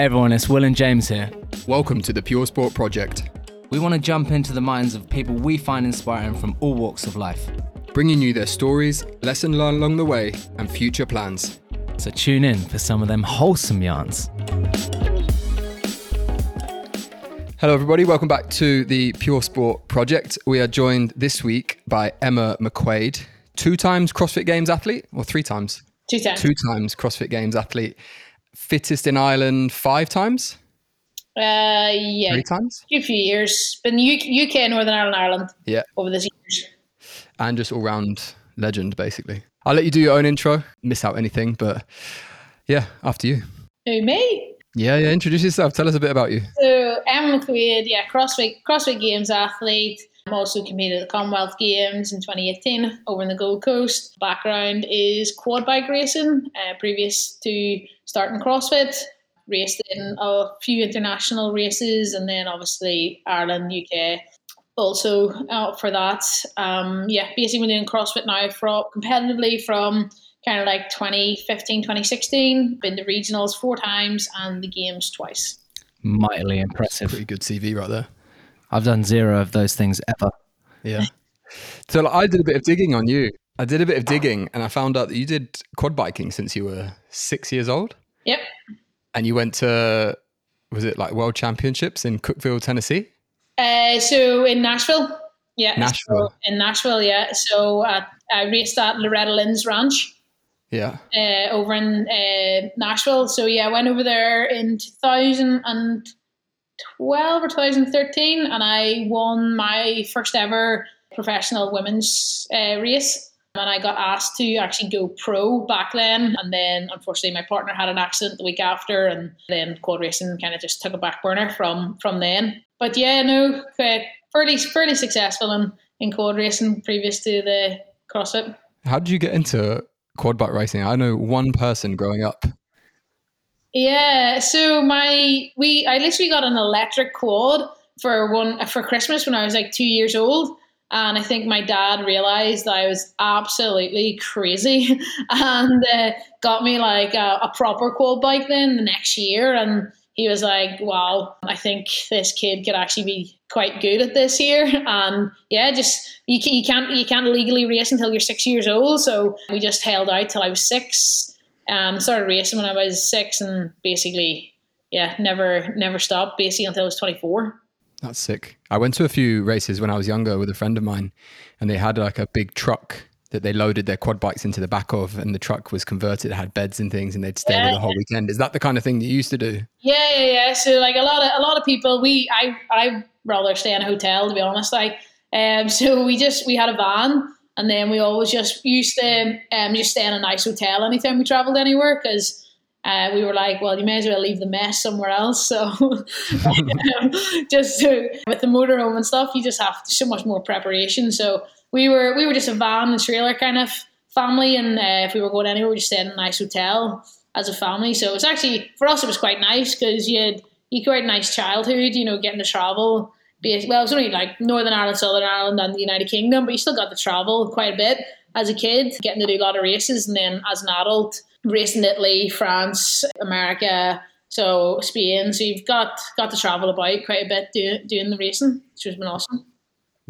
Hey everyone, it's Will and James here. Welcome to the Pure Sport Project, We want to jump into the minds of people we find inspiring from all walks of life. bringing you their stories, lesson learned along the way, and future plans. So tune in for some of them wholesome yarns. Hello, everybody. Welcome back to the Pure Sport Project. We are joined this week by Emma McQuaid, two times CrossFit Games athlete, or three times? Two times. Two times CrossFit Games athlete. Fittest in Ireland five times? Uh, yeah, Three times? a few years. Been UK, Northern Ireland, Ireland Yeah. over the years. And just all round legend, basically. I'll let you do your own intro, miss out anything, but yeah, after you. Who me? Yeah, yeah. Introduce yourself. Tell us a bit about you. So Emma McQuaid, yeah, CrossFit CrossFit Games athlete. I'm also competed at the Commonwealth Games in 2018 over in the Gold Coast. Background is quad bike racing. Uh, previous to starting CrossFit, raced in a few international races, and then obviously Ireland, UK. Also uh, for that, um, yeah, basically been doing CrossFit now from competitively from kind of like 2015, 2016. Been to regionals four times and the games twice. Mightily impressive. Pretty good CV right there. I've done zero of those things ever. Yeah. So like, I did a bit of digging on you. I did a bit of digging and I found out that you did quad biking since you were six years old Yep. and you went to, was it like world championships in Cookeville, Tennessee? Uh, so in Nashville, yeah, Nashville. so in Nashville, yeah. So uh, I raced at Loretta Lynn's ranch Yeah. uh, over in uh, Nashville. So yeah, I went over there in 2012 or 2013, and I won my first ever professional women's uh, race. And I got asked to actually go pro back then. And then, unfortunately, my partner had an accident the week after, and then quad racing kind of just took a back burner from from then. But yeah, no, fairly fairly successful in, in quad racing previous to the CrossFit. How did you get into quad bike racing? I know one person growing up. Yeah, so my we I literally got an electric quad for one for Christmas when I was like two years old, and I think my dad realized that I was absolutely crazy and uh, got me like a, a proper quad bike then the next year, and he was like, "Wow, I think this kid could actually be quite good at this here." And yeah, just you, you can't you can't legally race until you're six years old, so we just held out till I was six. Um, started racing when I was six, and basically, yeah, never never stopped basically until I was twenty four. That's sick. I went to a few races when I was younger with a friend of mine and they had like a big truck that they loaded their quad bikes into the back of and the truck was converted, it had beds and things and they'd stay there the whole weekend. Is that the kind of thing that you used to do? Yeah, yeah, yeah. So like a lot of a lot of people, we I I rather stay in a hotel to be honest. Like, um, so we just we had a van, and then we always just used to um just stay in a nice hotel anytime we traveled anywhere because. Uh, we were like, well, you may as well leave the mess somewhere else. So, um, just to, with the motorhome and stuff, you just have so much more preparation. So we were we were just a van and trailer kind of family, and uh, if we were going anywhere, we just stayed in a nice hotel as a family. So it was actually for us, it was quite nice because you had you quite a nice childhood, you know, getting to travel. Well, it was only like Northern Ireland, Southern Ireland, and the United Kingdom, but you still got to travel quite a bit as a kid, getting to do a lot of races, and then as an adult, racing Italy, France, America, so Spain. So you've got got to travel about quite a bit doing doing the racing, which has been awesome.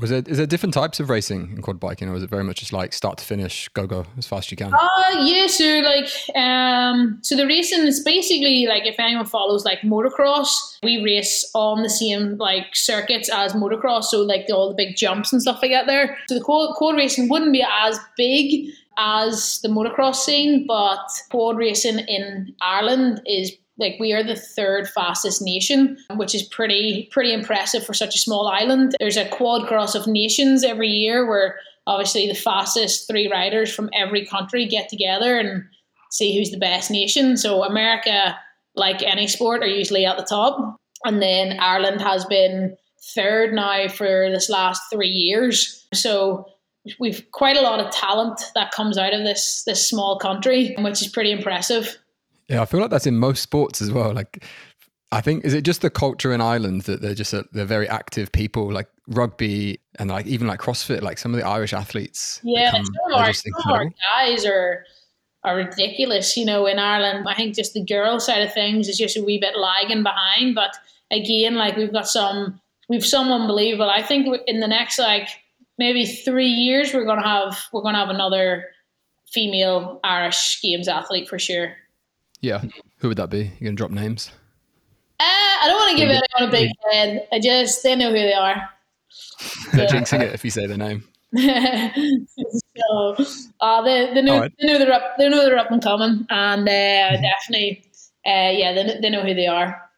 Was it is there different types of racing in quad biking or is it very much just like start to finish, go go as fast as you can? Uh yeah, so like um so the racing is basically like if anyone follows like motocross, we race on the same like circuits as motocross, so like the, all the big jumps and stuff like that there. So the quad, quad racing wouldn't be as big as the motocross scene, but quad racing in Ireland is like we are the third fastest nation, which is pretty pretty impressive for such a small island. There's a quad cross of nations every year where obviously the fastest three riders from every country get together and see who's the best nation. So America, like any sport, are usually at the top. And then Ireland has been third now for this last three years. So we've quite a lot of talent that comes out of this this small country, which is pretty impressive. Yeah, I feel like that's in most sports as well. Like I think is it just the culture in Ireland that they're just a, they're very active people, like rugby and like even like CrossFit. Like some of the Irish athletes, Yeah, become- some of our, some our guys are are ridiculous. You know, in Ireland, I think just the girl side of things is just a wee bit lagging behind. But again, like we've got some, we've some unbelievable. I think in the next like maybe three years, we're gonna have we're gonna have another female Irish games athlete for sure. Yeah, who would that be? You gonna drop names? Uh, I don't want to give anyone a big head. I just they know who they are. They're jinxing it if you say their name. so, uh, they, they know Alright. they know they're up they know they're up and coming, and uh, definitely, uh, yeah, they, they know who they are.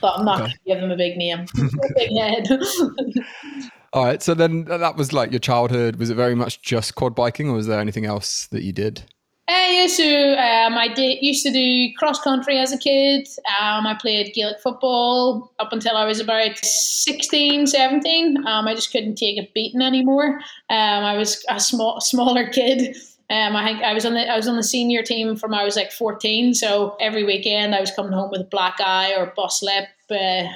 But I'm not going to give them a big name, a big head. All right, so then that was like your childhood. Was it very much just quad biking, or was there anything else that you did? Uh, yeah, so um, I did used to do cross country as a kid. Um, I played Gaelic football up until I was about 16, 17. Um, I just couldn't take a beating anymore. Um, I was a small, smaller kid. Um, I think I was on the I was on the senior team from I was like 14. So every weekend I was coming home with a black eye or bus lip, uh,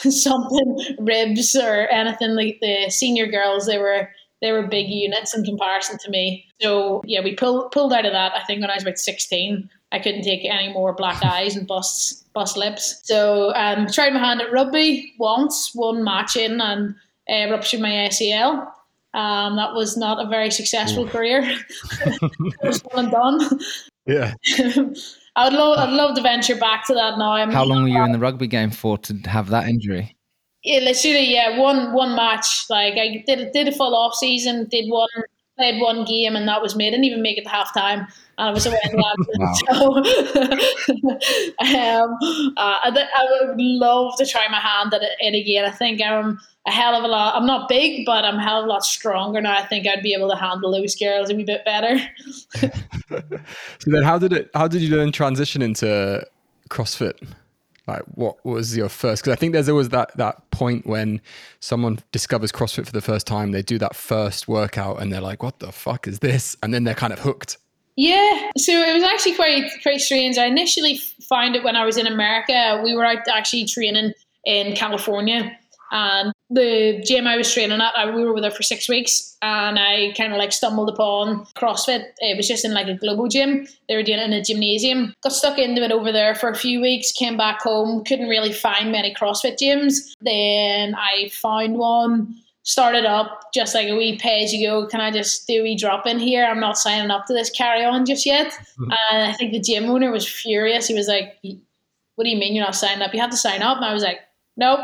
something, ribs or anything. Like the senior girls, they were they were big units in comparison to me. So yeah, we pulled pulled out of that. I think when I was about sixteen, I couldn't take any more black eyes and bust bust lips. So um, tried my hand at rugby once, one match in, and uh, ruptured my ACL. Um, that was not a very successful career. it was one and done. Yeah. I would love, I'd love to venture back to that now. I'm, How long were you in the rugby game for to have that injury? Yeah, literally, yeah, one one match. Like I did did a full off season, did one played one game, and that was me. I didn't even make it to half time, and I was away in London. So, um, uh, I, th- I would love to try my hand at it, again. I think I'm a hell of a lot. I'm not big, but I'm a hell of a lot stronger now. I think I'd be able to handle those girls a wee bit better. So then, how did it? How did you then transition into CrossFit? Like, what was your first? Because I think there's always that that point when someone discovers CrossFit for the first time. They do that first workout, and they're like, "What the fuck is this?" And then they're kind of hooked. Yeah, so it was actually quite quite strange. I initially found it when I was in America. We were out actually training in California, and the gym I was training at, I, we were with her for six weeks, and I kind of like stumbled upon CrossFit. It was just in like a global gym. They were doing it in a gymnasium. Got stuck into it over there for a few weeks. Came back home, couldn't really find many CrossFit gyms. Then I found one started up just like a wee pay as you go. Can I just do a wee drop in here? I'm not signing up to this carry on just yet. Mm-hmm. And I think the gym owner was furious. He was like, What do you mean you're not signing up? You have to sign up. And I was like, Nope,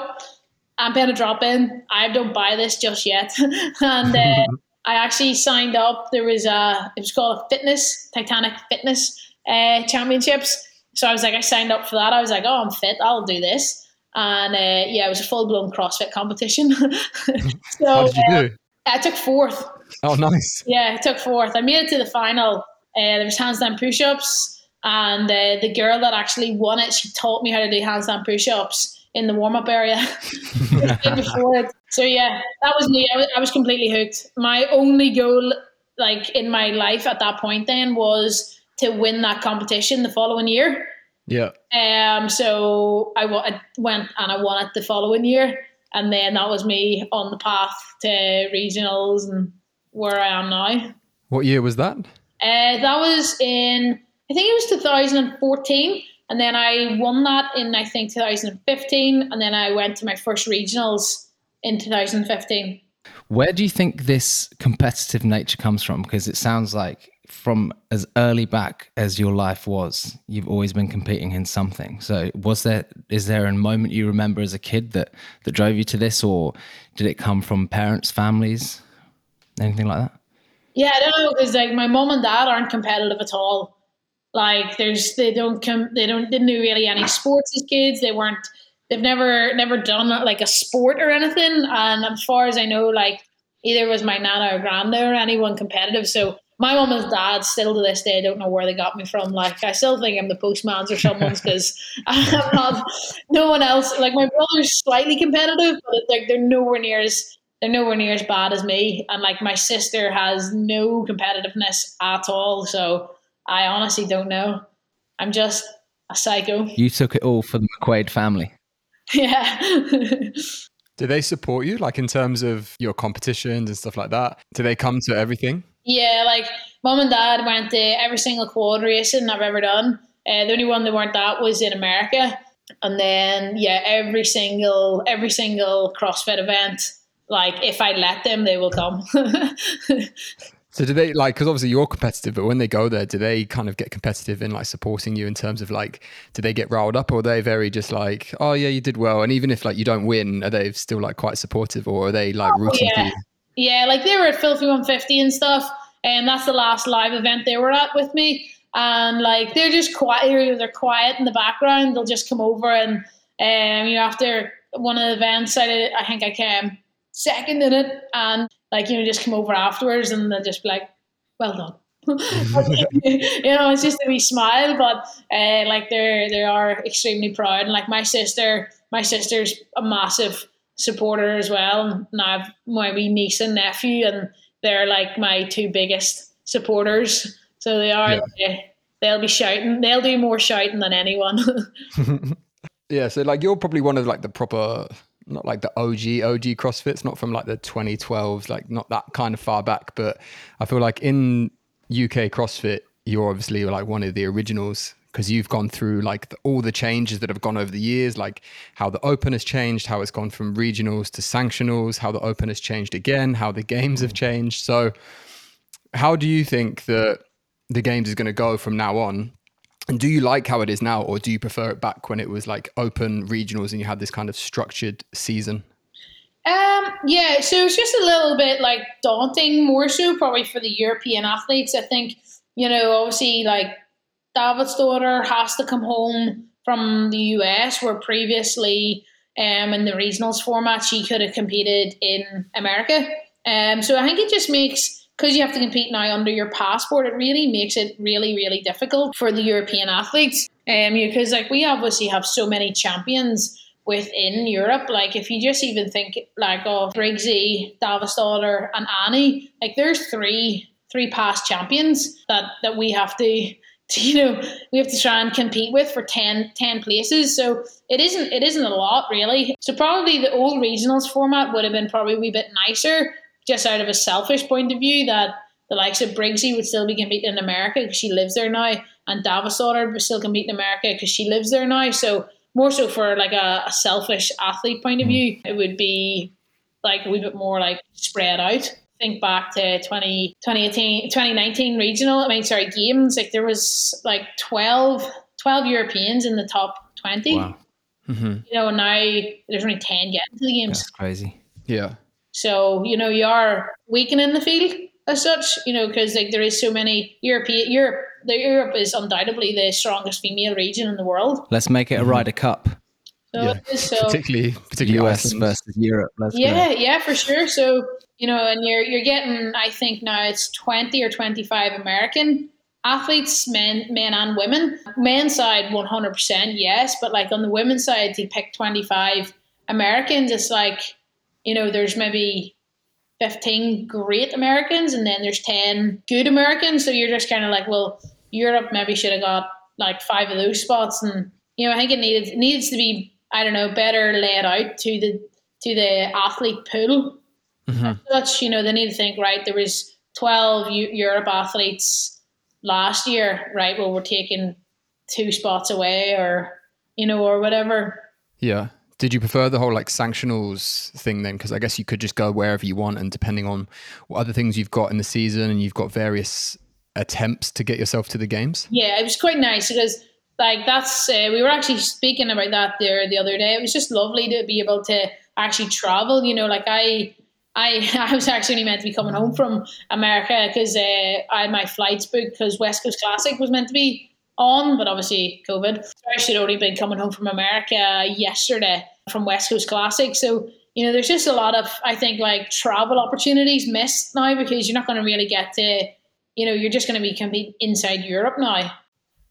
I'm paying a drop in. I don't buy this just yet. and uh, I actually signed up. There was a, it was called a fitness, Titanic Fitness uh, Championships. So I was like, I signed up for that. I was like, Oh, I'm fit. I'll do this. And uh, yeah, it was a full blown CrossFit competition. so How did you uh, do? I took fourth. Oh, nice. Yeah, I took fourth. I made it to the final. Uh, there was handstand push-ups, and uh, the girl that actually won it, she taught me how to do handstand push-ups in the warm-up area before it. So yeah, that was me. I was, I was completely hooked. My only goal, like in my life at that point, then was to win that competition the following year. Yeah. Um, so I, wa- went and I won it the following year, and then that was me on the path to regionals and where I am now. What year was that? Uh, that was in I think it was 2014, and then I won that in I think 2015, and then I went to my first regionals in 2015. Where do you think this competitive nature comes from? Because it sounds like from as early back as your life was, you've always been competing in something. So was there is there a moment you remember as a kid that that drove you to this or did it come from parents, families, anything like that? Yeah, I don't know because like my mom and dad aren't competitive at all. Like there's they don't come they don't didn't do really any sports as kids. They weren't they've never never done like a sport or anything. And as far as I know, like either was my nana or granda or anyone competitive. So my mom and dad still to this day don't know where they got me from. Like I still think I'm the postman's or someone's because I'm not. No one else. Like my brother's slightly competitive, but like they're nowhere near as they're nowhere near as bad as me. And like my sister has no competitiveness at all. So I honestly don't know. I'm just a psycho. You took it all for the McQuaid family. Yeah. Do they support you, like in terms of your competitions and stuff like that? Do they come to everything? Yeah, like mom and dad went to every single quad racing I've ever done. Uh, the only one they weren't at was in America. And then yeah, every single every single CrossFit event, like if I let them, they will come. So do they like because obviously you're competitive, but when they go there, do they kind of get competitive in like supporting you in terms of like do they get riled up or are they very just like oh yeah you did well and even if like you don't win, are they still like quite supportive or are they like oh, rooting yeah. for you? Yeah, like they were at Filthy 150 and stuff, and that's the last live event they were at with me. And like they're just quiet, they're quiet in the background. They'll just come over and um, you know after one of the events, I did, I think I came second in it, and like you know just come over afterwards and they'll just be like, well done. you know, it's just a wee smile, but uh, like they're they are extremely proud. And like my sister, my sister's a massive supporter as well. And I have my wee niece and nephew, and they're like my two biggest supporters. So they are. Yeah. They, they'll be shouting. They'll do more shouting than anyone. yeah. So like you're probably one of like the proper not like the OG OG CrossFits, not from like the 2012s, like not that kind of far back. But I feel like in UK CrossFit, you're obviously like one of the originals because you've gone through like the, all the changes that have gone over the years, like how the Open has changed, how it's gone from regionals to sanctionals, how the Open has changed again, how the games have changed. So, how do you think that the games is going to go from now on? And do you like how it is now, or do you prefer it back when it was like open regionals and you had this kind of structured season? Um, yeah, so it's just a little bit like daunting, more so probably for the European athletes. I think, you know, obviously like Davidsdottir has to come home from the US, where previously um, in the regionals format she could have competed in America. Um, so I think it just makes because you have to compete now under your passport, it really makes it really, really difficult for the European athletes. Um, because like we obviously have so many champions within Europe. Like if you just even think like of Briggsy, Davidsdottir, and Annie, like there's three three past champions that that we have to, to, you know we have to try and compete with for 10, 10 places. So it isn't it isn't a lot really. So probably the old regionals format would have been probably a wee bit nicer just out of a selfish point of view that the likes of Briggsy would still be competing in America because she lives there now, and Davidsdottir would still compete in America because she lives there now. So more so for like a, a selfish athlete point of mm. view, it would be like a wee bit more like spread out. Think back to 20, 2018, 2019 regional, I mean, sorry, games. Like there was like 12, 12 Europeans in the top 20. Wow. Mm-hmm. You know, and now there's only 10 getting to the games. That's crazy. Yeah. So, you know, you are weakening the field as such, you know, because like there is so many European Europe the Europe is undoubtedly the strongest female region in the world. Let's make it a mm-hmm. Ryder Cup. So yeah. so particularly particularly US Iceland. versus Europe. Let's yeah, go. yeah, for sure. So, you know, and you're you're getting I think now it's twenty or twenty five American athletes, men men and women. Men's side one hundred percent, yes, but like on the women's side to pick twenty five Americans, it's like you know, there's maybe 15 great Americans and then there's 10 good Americans. So you're just kind of like, well, Europe maybe should have got like five of those spots. And, you know, I think it needed, it needs to be, I don't know, better laid out to the, to the athlete pool. Mm-hmm. Such, you know, they need to think, right, there was 12 U- Europe athletes last year, right? Well, we're taking two spots away or, you know, or whatever. Yeah. Did you prefer the whole like sanctionals thing then? Because I guess you could just go wherever you want, and depending on what other things you've got in the season, and you've got various attempts to get yourself to the games. Yeah, it was quite nice because like that's uh, we were actually speaking about that there the other day. It was just lovely to be able to actually travel. You know, like I. I, I was actually meant to be coming home from America because uh, I had my flights booked because West Coast Classic was meant to be on, but obviously COVID. I should only been coming home from America yesterday from West Coast Classic. So, you know, there's just a lot of, I think, like travel opportunities missed now because you're not going to really get to, you know, you're just going to be competing inside Europe now.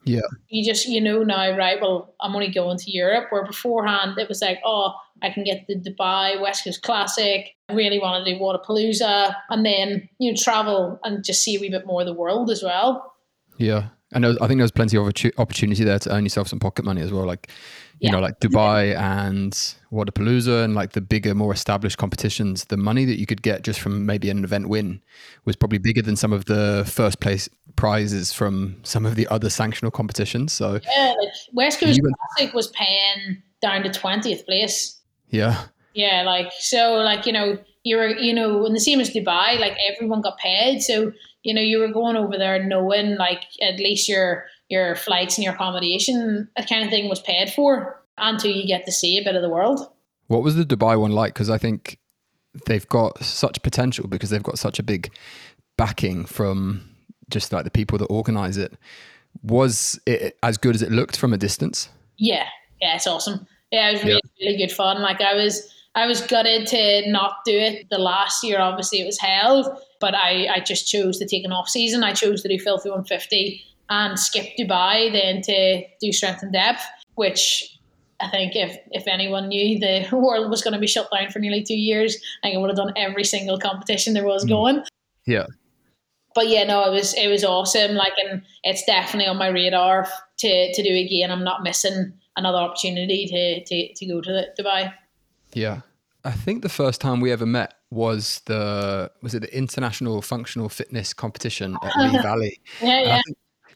Yeah. You just, you know, now, right, well, I'm only going to Europe, where beforehand it was like, oh, I can get the Dubai West Coast Classic. I really want to do Wodapalooza and then, you know, travel and just see a wee bit more of the world as well. Yeah. And I think there was plenty of opportunity there to earn yourself some pocket money as well. Like, you Yeah. know, like Dubai and Wodapalooza and like the bigger, more established competitions, the money that you could get just from maybe an event win was probably bigger than some of the first place prizes from some of the other sanctional competitions. So, Yeah, like West Coast went- Classic was paying down to twentieth place. yeah. Yeah, like so, like you know, you were you know, and the same as Dubai, like everyone got paid. So you know, you were going over there knowing like at least your your flights and your accommodation, that kind of thing, was paid for until you get to see a bit of the world. What was the Dubai one like? Because I think they've got such potential because they've got such a big backing from just like the people that organize it. Was it as good as it looked from a distance? Yeah, yeah, it's awesome. Yeah, it was really, really good fun. Like I was, I was gutted to not do it the last year. Obviously, it was held, but I, I just chose to take an off season. I chose to do Filthy 150 and skip Dubai, then to do Strength in Depth, which I think if if anyone knew the world was going to be shut down for nearly two years, I think I would have done every single competition there was hmm. going Yeah. but yeah, no, it was it was awesome. Like, and it's definitely on my radar to to do again. I'm not missing another opportunity to to, to go to Dubai. Yeah. I think the first time we ever met was the was it the International Functional Fitness Competition at Lee Valley. Yeah, yeah,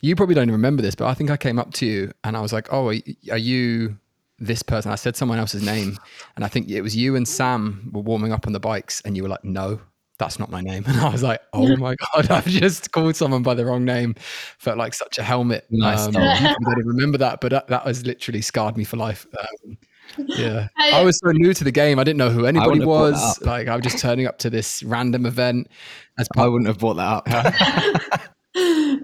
you probably don't even remember this, but I think I came up to you and I was like, "Oh, are you this person?" I said someone else's name, and I think it was you and Sam were warming up on the bikes, and you were like, "No, that's not my name." And I was like, "Oh my god, I've just called someone by the wrong name." Felt like such a helmet. Nice Um, start. you probably don't even remember that, but that, that was literally scarred me for life. Um, yeah, I- I was so new to the game. I didn't know who anybody wouldn't have brought that was. Like I was just turning up to this random event as I part. wouldn't have brought that up.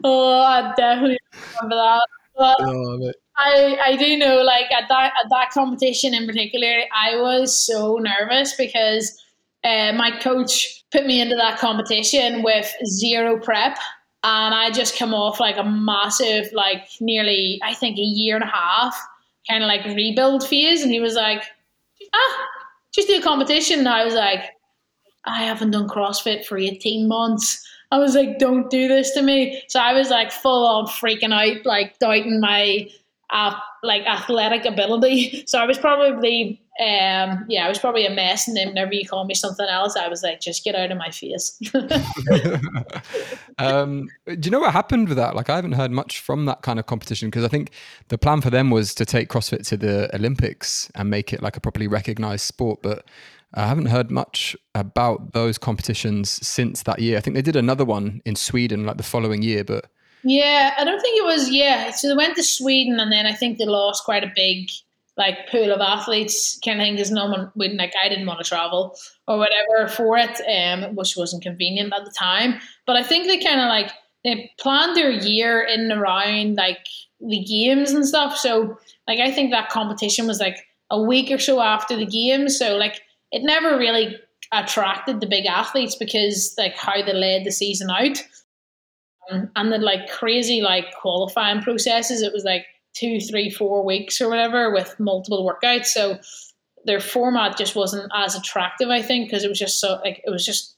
oh, I definitely remember that. But Oh, I I do know, like at that at that competition in particular, I was so nervous because uh, my coach put me into that competition with zero prep. And I just come off like a massive, like nearly, I think, a year and a half kind of like rebuild phase. And he was like, ah, just do a competition. And I was like, I haven't done CrossFit for 18 months. I was like, don't do this to me. So I was like full on freaking out, like doubting my uh, like athletic ability. So I was probably, um, yeah, I was probably a mess. And then whenever you call me something else, I was like, just get out of my face. um, do you know what happened with that? Like, I haven't heard much from that kind of competition because I think the plan for them was to take CrossFit to the Olympics and make it like a properly recognized sport. But I haven't heard much about those competitions since that year. I think they did another one in Sweden like the following year, but Yeah, I don't think it was. Yeah, so they went to Sweden, and then I think they lost quite a big like pool of athletes, kind of thing, because no one would like I didn't want to travel or whatever for it, um, which wasn't convenient at the time. But I think they kind of like they planned their year in and around like the games and stuff. So like I think that competition was like a week or so after the games. So like it never really attracted the big athletes because like how they led the season out um, and the like crazy like qualifying processes. It was like two, three, four weeks or whatever with multiple workouts. So their format just wasn't as attractive, I think, because it was just so like it was just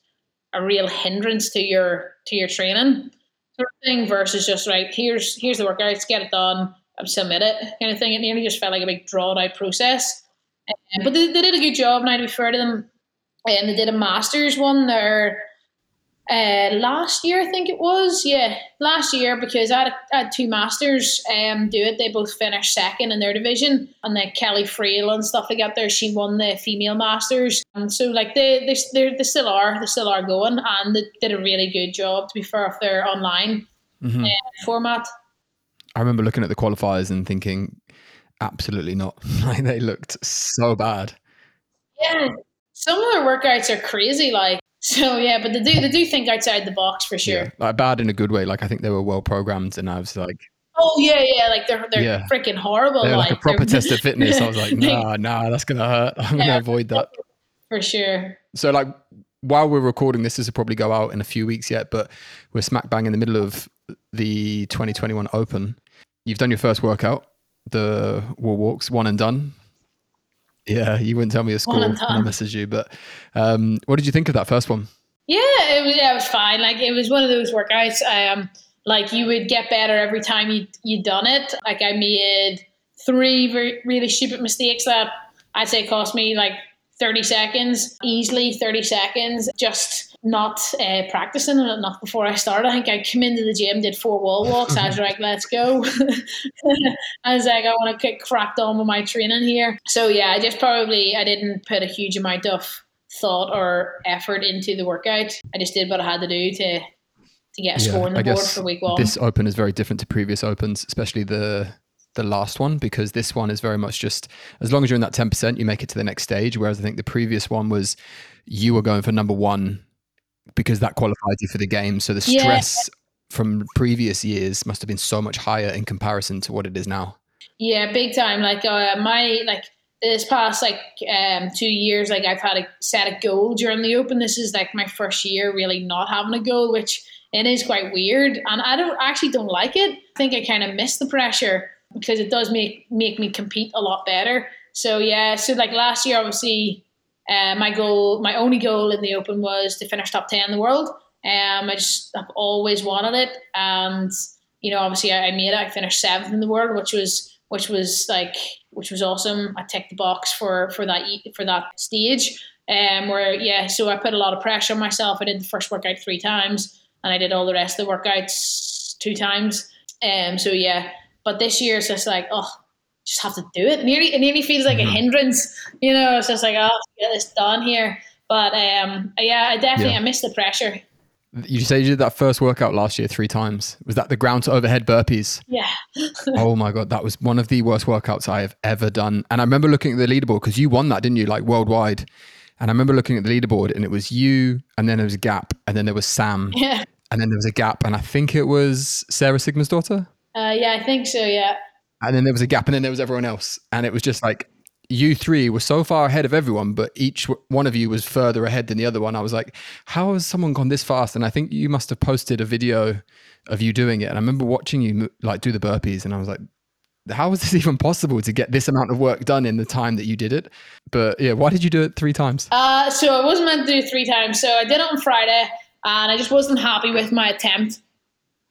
a real hindrance to your to your training sort of thing versus just right here's here's the workouts, get it done, submit it kind of thing. It nearly just felt like a big drawn out process. Um, but they, they did a good job. Now to be fair to them, and they did a masters one there uh, last year, I think it was. Yeah, last year because I had, I had two masters um, do it. They both finished second in their division, and then Kelly Frail and stuff like that. There, she won the female masters, and so like they they they're, they still are they still are going, and they did a really good job. To be fair, if they're online Mhm. uh, format. I remember looking at the qualifiers and thinking, absolutely not. like they looked so bad. Yeah, some of their workouts are crazy. Like so, yeah, but they do they do think outside the box for sure. Yeah, like bad in a good way. Like I think they were well programmed, and I was like, Oh yeah, yeah, like they're they're Yeah. freaking horrible. they were like a proper test of fitness. I was like, nah, nah, that's gonna hurt. I'm Yeah. gonna avoid that. for sure. So like while we're recording this, this will probably go out in a few weeks yet, but we're smack bang in the middle of the 2021 Open. You've done your first workout, the wall walks, one and done. Yeah, you wouldn't tell me a score when I messaged you, but um, what did you think of that first one? Yeah, it was, yeah, it was fine. Like it was one of those workouts. Um, like you would get better every time you you done it. Like I made three very, really stupid mistakes that I'd say cost me like 30 seconds, easily 30 seconds, just not uh, practicing it enough before I started. I think I came into the gym, did four wall walks. I was like, let's go. I was like, I want to get cracked on with my training here. So yeah, I just probably, I didn't put a huge amount of thought or effort into the workout. I just did what I had to do to to get a yeah, score on the I board for week one. This open is very different to previous opens, especially the the last one because this one is very much just as long as you're in that 10% you make it to the next stage whereas i think the previous one was you were going for number one because that qualified you for the game. So the stress yeah. from previous years must have been so much higher in comparison to what it is now. Yeah big time. Like uh, my like this past like um, two years like i've had a set a goal during the open. This is like my first year really not having a goal which it is quite weird. And i don't actually don't like it. I think i kind of miss the pressure because it does make make me compete a lot better. So yeah, so like last year, obviously, uh, my goal, my only goal in the Open was to finish top ten in the world. Um, I just have always wanted it, and you know, obviously, I, I made it. I finished seventh in the world, which was which was like which was awesome. I ticked the box for for that for that stage. Um, where yeah, so I put a lot of pressure on myself. I did the first workout three times, and I did all the rest of the workouts two times. Um, so yeah, but this year it's just like, oh, just have to do it. It nearly, it nearly feels like mm-hmm. a hindrance. You know, it's just like, oh, get this done here. But um, yeah, I definitely yeah. I miss the pressure. You say you did that first workout last year three times. Was that the ground to overhead burpees? Yeah. oh my god, that was one of the worst workouts I have ever done. And I remember looking at the leaderboard because you won that, didn't you? Like worldwide. And I remember looking at the leaderboard and it was you, and then there was a gap, and then there was Sam, yeah. and then there was a gap, and I think it was Sara Sigmundsdottir. Uh, yeah, I think so. Yeah. And then there was a gap, and then there was everyone else, and it was just like you three were so far ahead of everyone, but each one of you was further ahead than the other one. I was like, how has someone gone this fast? And I think you must have posted a video of you doing it. And I remember watching you like do the burpees, and I was like, how was this even possible to get this amount of work done in the time that you did it? But yeah, why did you do it three times? Uh, so I wasn't meant to do it three times. So I did it on Friday, and I just wasn't happy with my attempt.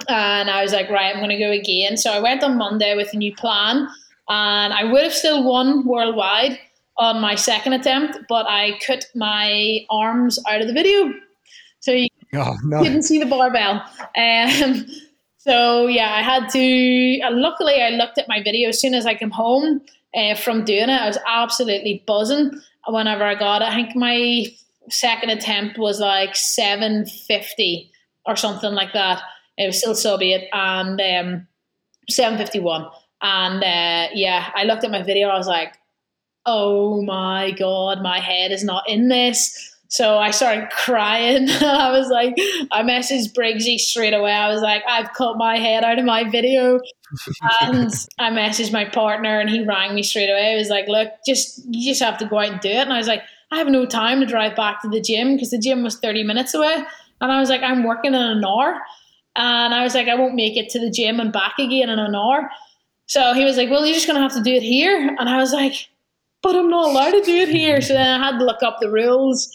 And I was like, right, I'm going to go again. So I went on Monday with a new plan, and I would have still won worldwide on my second attempt, but I cut my arms out of the video. So you oh, no. didn't see the barbell. Um, so yeah, I had to. Uh, luckily, I looked at my video as soon as I came home uh, from doing it. I was absolutely buzzing whenever I got it. I think my second attempt was like 750 or something like that. It was still Soviet and um, 751. And uh, yeah, I looked at my video. I was like, oh my God, my head is not in this. So I started crying. I was like, I messaged Briggsy straight away. I was like, I've cut my head out of my video. and I messaged my partner and he rang me straight away. He was like, look, just you just have to go out and do it. And I was like, I have no time to drive back to the gym because the gym was 30 minutes away. And I was like, I'm working in an hour. And I was like, I won't make it to the gym and back again in an hour. So he was like, Well, you're just going to have to do it here. And I was like, But I'm not allowed to do it here. So then I had to look up the rules.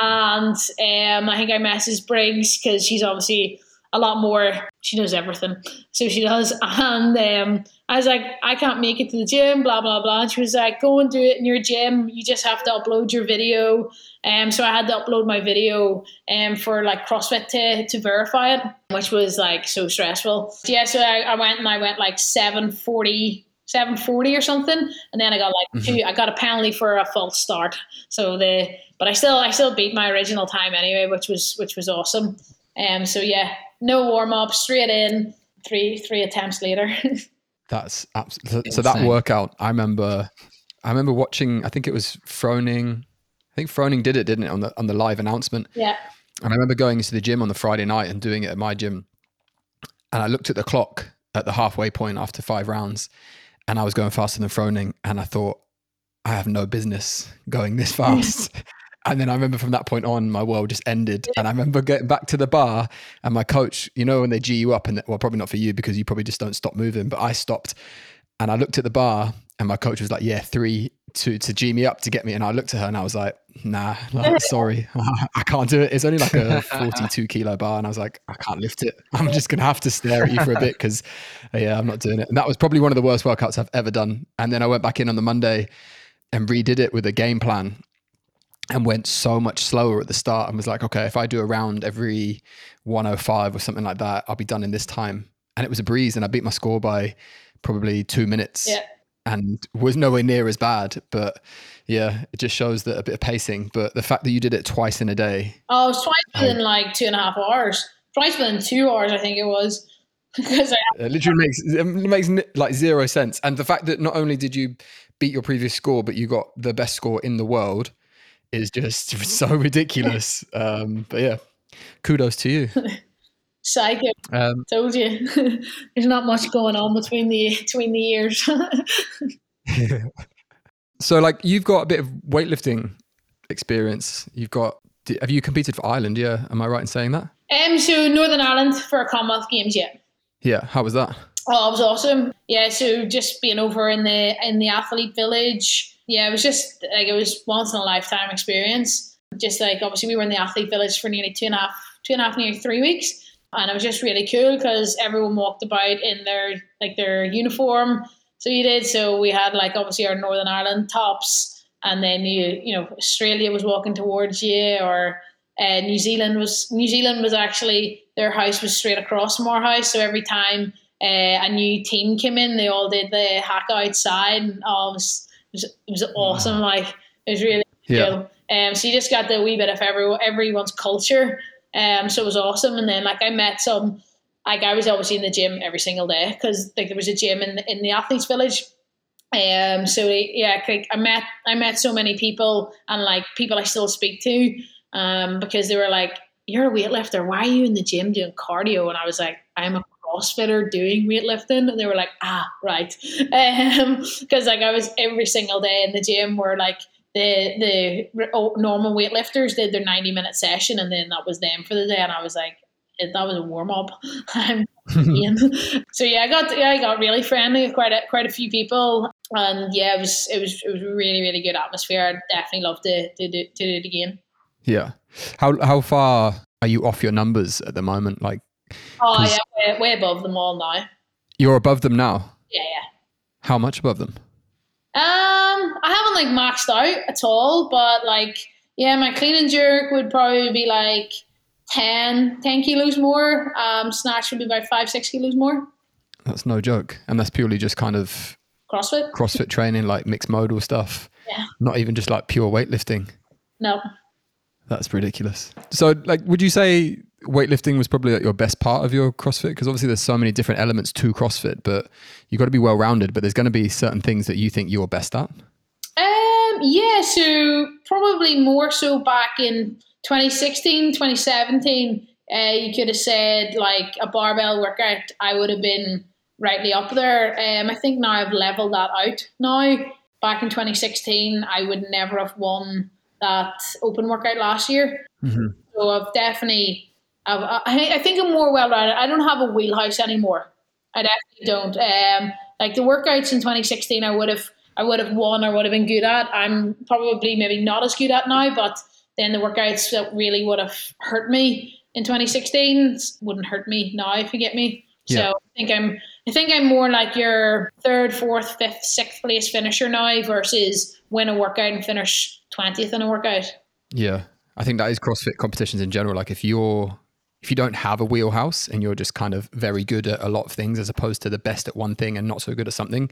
And um, I think I messaged Briggs because she's obviously a lot more. She knows everything, so she does. And um, I was like, I can't make it to the gym, blah blah blah. And she was like, Go and do it in your gym. You just have to upload your video. Um, so I had to upload my video um for like CrossFit to to verify it, which was like so stressful. Yeah, so I, I went and I went like seven forty 740 or something and then i got like mm-hmm. two i got a penalty for a false start so the but i still i still beat my original time anyway which was which was awesome um so yeah no warm up, straight in, three three attempts later. That's absolutely so. That workout, I remember. I remember watching. I think it was Froning. I think Froning did it, didn't it, on the on the live announcement? Yeah. And I remember going into the gym on the Friday night and doing it at my gym. And I looked at the clock at the halfway point after five rounds, and I was going faster than Froning. And I thought, I have no business going this fast. And then I remember from that point on, my world just ended. And I remember getting back to the bar, and my coach, you know, when they G you up, and well, probably not for you because you probably just don't stop moving, but I stopped. And I looked at the bar, and my coach was like, "Yeah, three to to G me up to get me. And I looked at her and I was like, nah, like, sorry, I can't do it. It's only like a 42 kilo bar. And I was like, I can't lift it. I'm just going to have to stare at you for a bit because, yeah, I'm not doing it. And that was probably one of the worst workouts I've ever done. And then I went back in on the Monday and redid it with a game plan and went so much slower at the start and was like, okay, if I do a round every 105 or something like that, I'll be done in this time. And it was a breeze and I beat my score by probably two minutes. Yeah and was nowhere near as bad. But yeah, it just shows that a bit of pacing. But the fact that you did it twice in a day. Oh, it was twice within like two and a half hours. Twice within two hours, I think it was. because it literally makes it makes like zero sense. And the fact that not only did you beat your previous score, but you got the best score in the world is just so ridiculous. Um, but yeah, kudos to you. Psycho. Um, Told you. There's not much going on between the between the years. so, like, you've got a bit of weightlifting experience. You've got. Have you competed for Ireland? Yeah, am I right in saying that? Um, so Northern Ireland for Commonwealth Games. Yeah. Yeah. How was that? Oh, it was awesome. Yeah. So just being over in the in the athlete village. Yeah, it was just like it was once in a lifetime experience. Just like obviously we were in the athlete village for nearly two and a half, two and a half, nearly three weeks and it was just really cool because everyone walked about in their like their uniform. So you did. So we had like obviously our Northern Ireland tops, and then you you know Australia was walking towards you, or uh, New Zealand was New Zealand was actually their house was straight across from our house. So every time uh, a new team came in, they all did the haka outside. And, oh, it was, it was, it was awesome. Like it was really yeah. cool. Um, so you just got the wee bit of every everyone's culture. Um, so it was awesome. And then like I met some, like I was obviously in the gym every single day because like there was a gym in the, in the athletes village. Um, so yeah, like I met I met so many people and like people I still speak to, um, because they were like, "You're a weightlifter. Why are you in the gym doing cardio?" And I was like, "I'm a CrossFitter doing weightlifting," and they were like, "Ah, right," because um, like I was every single day in the gym where like the the oh, normal weightlifters did their 90 minute session and then that was them for the day. And I was like that was a warm up. So yeah I got yeah, I got really friendly with quite a, quite a few people. And yeah it was it was it was really really good atmosphere. I'd definitely love to, to, do, to do it again. Yeah. How how far are you off your numbers at the moment? Like oh yeah way, way above them all now. You're above them now? Yeah yeah. How much above them um, I haven't like maxed out at all, but like, yeah, my clean and jerk would probably be like 10, 10 kilos more. Um, snatch would be about five, six kilos more. That's no joke. And that's purely just kind of CrossFit, CrossFit training, like mixed modal stuff. Yeah. Not even just like pure weightlifting. No. That's ridiculous. So, like, would you say weightlifting was probably like your best part of your CrossFit? Because obviously there's so many different elements to CrossFit, but you've got to be well rounded. But there's going to be certain things that you think you're best at. Um, yeah, so probably more so back in 2016, 2017. Uh, you could have said like a barbell workout. I would have been rightly up there. Um, I think now I've leveled that out. Now, back in 2016, I would never have won that open workout last year. Mm-hmm. So I've definitely I, I think I'm more well rounded. I don't have a wheelhouse anymore. I definitely don't. Um, like the workouts in 2016, I would have I would have won or would have been good at. I'm probably maybe not as good at now, but then the workouts that really would have hurt me in 2016 wouldn't hurt me now if you get me. Yeah. So I think I'm I think I'm more like your third, fourth, fifth, sixth place finisher now versus win a workout and finish 20th in a workout. Yeah. I think that is CrossFit competitions in general. Like if you're if you don't have a wheelhouse and you're just kind of very good at a lot of things as opposed to the best at one thing and not so good at something,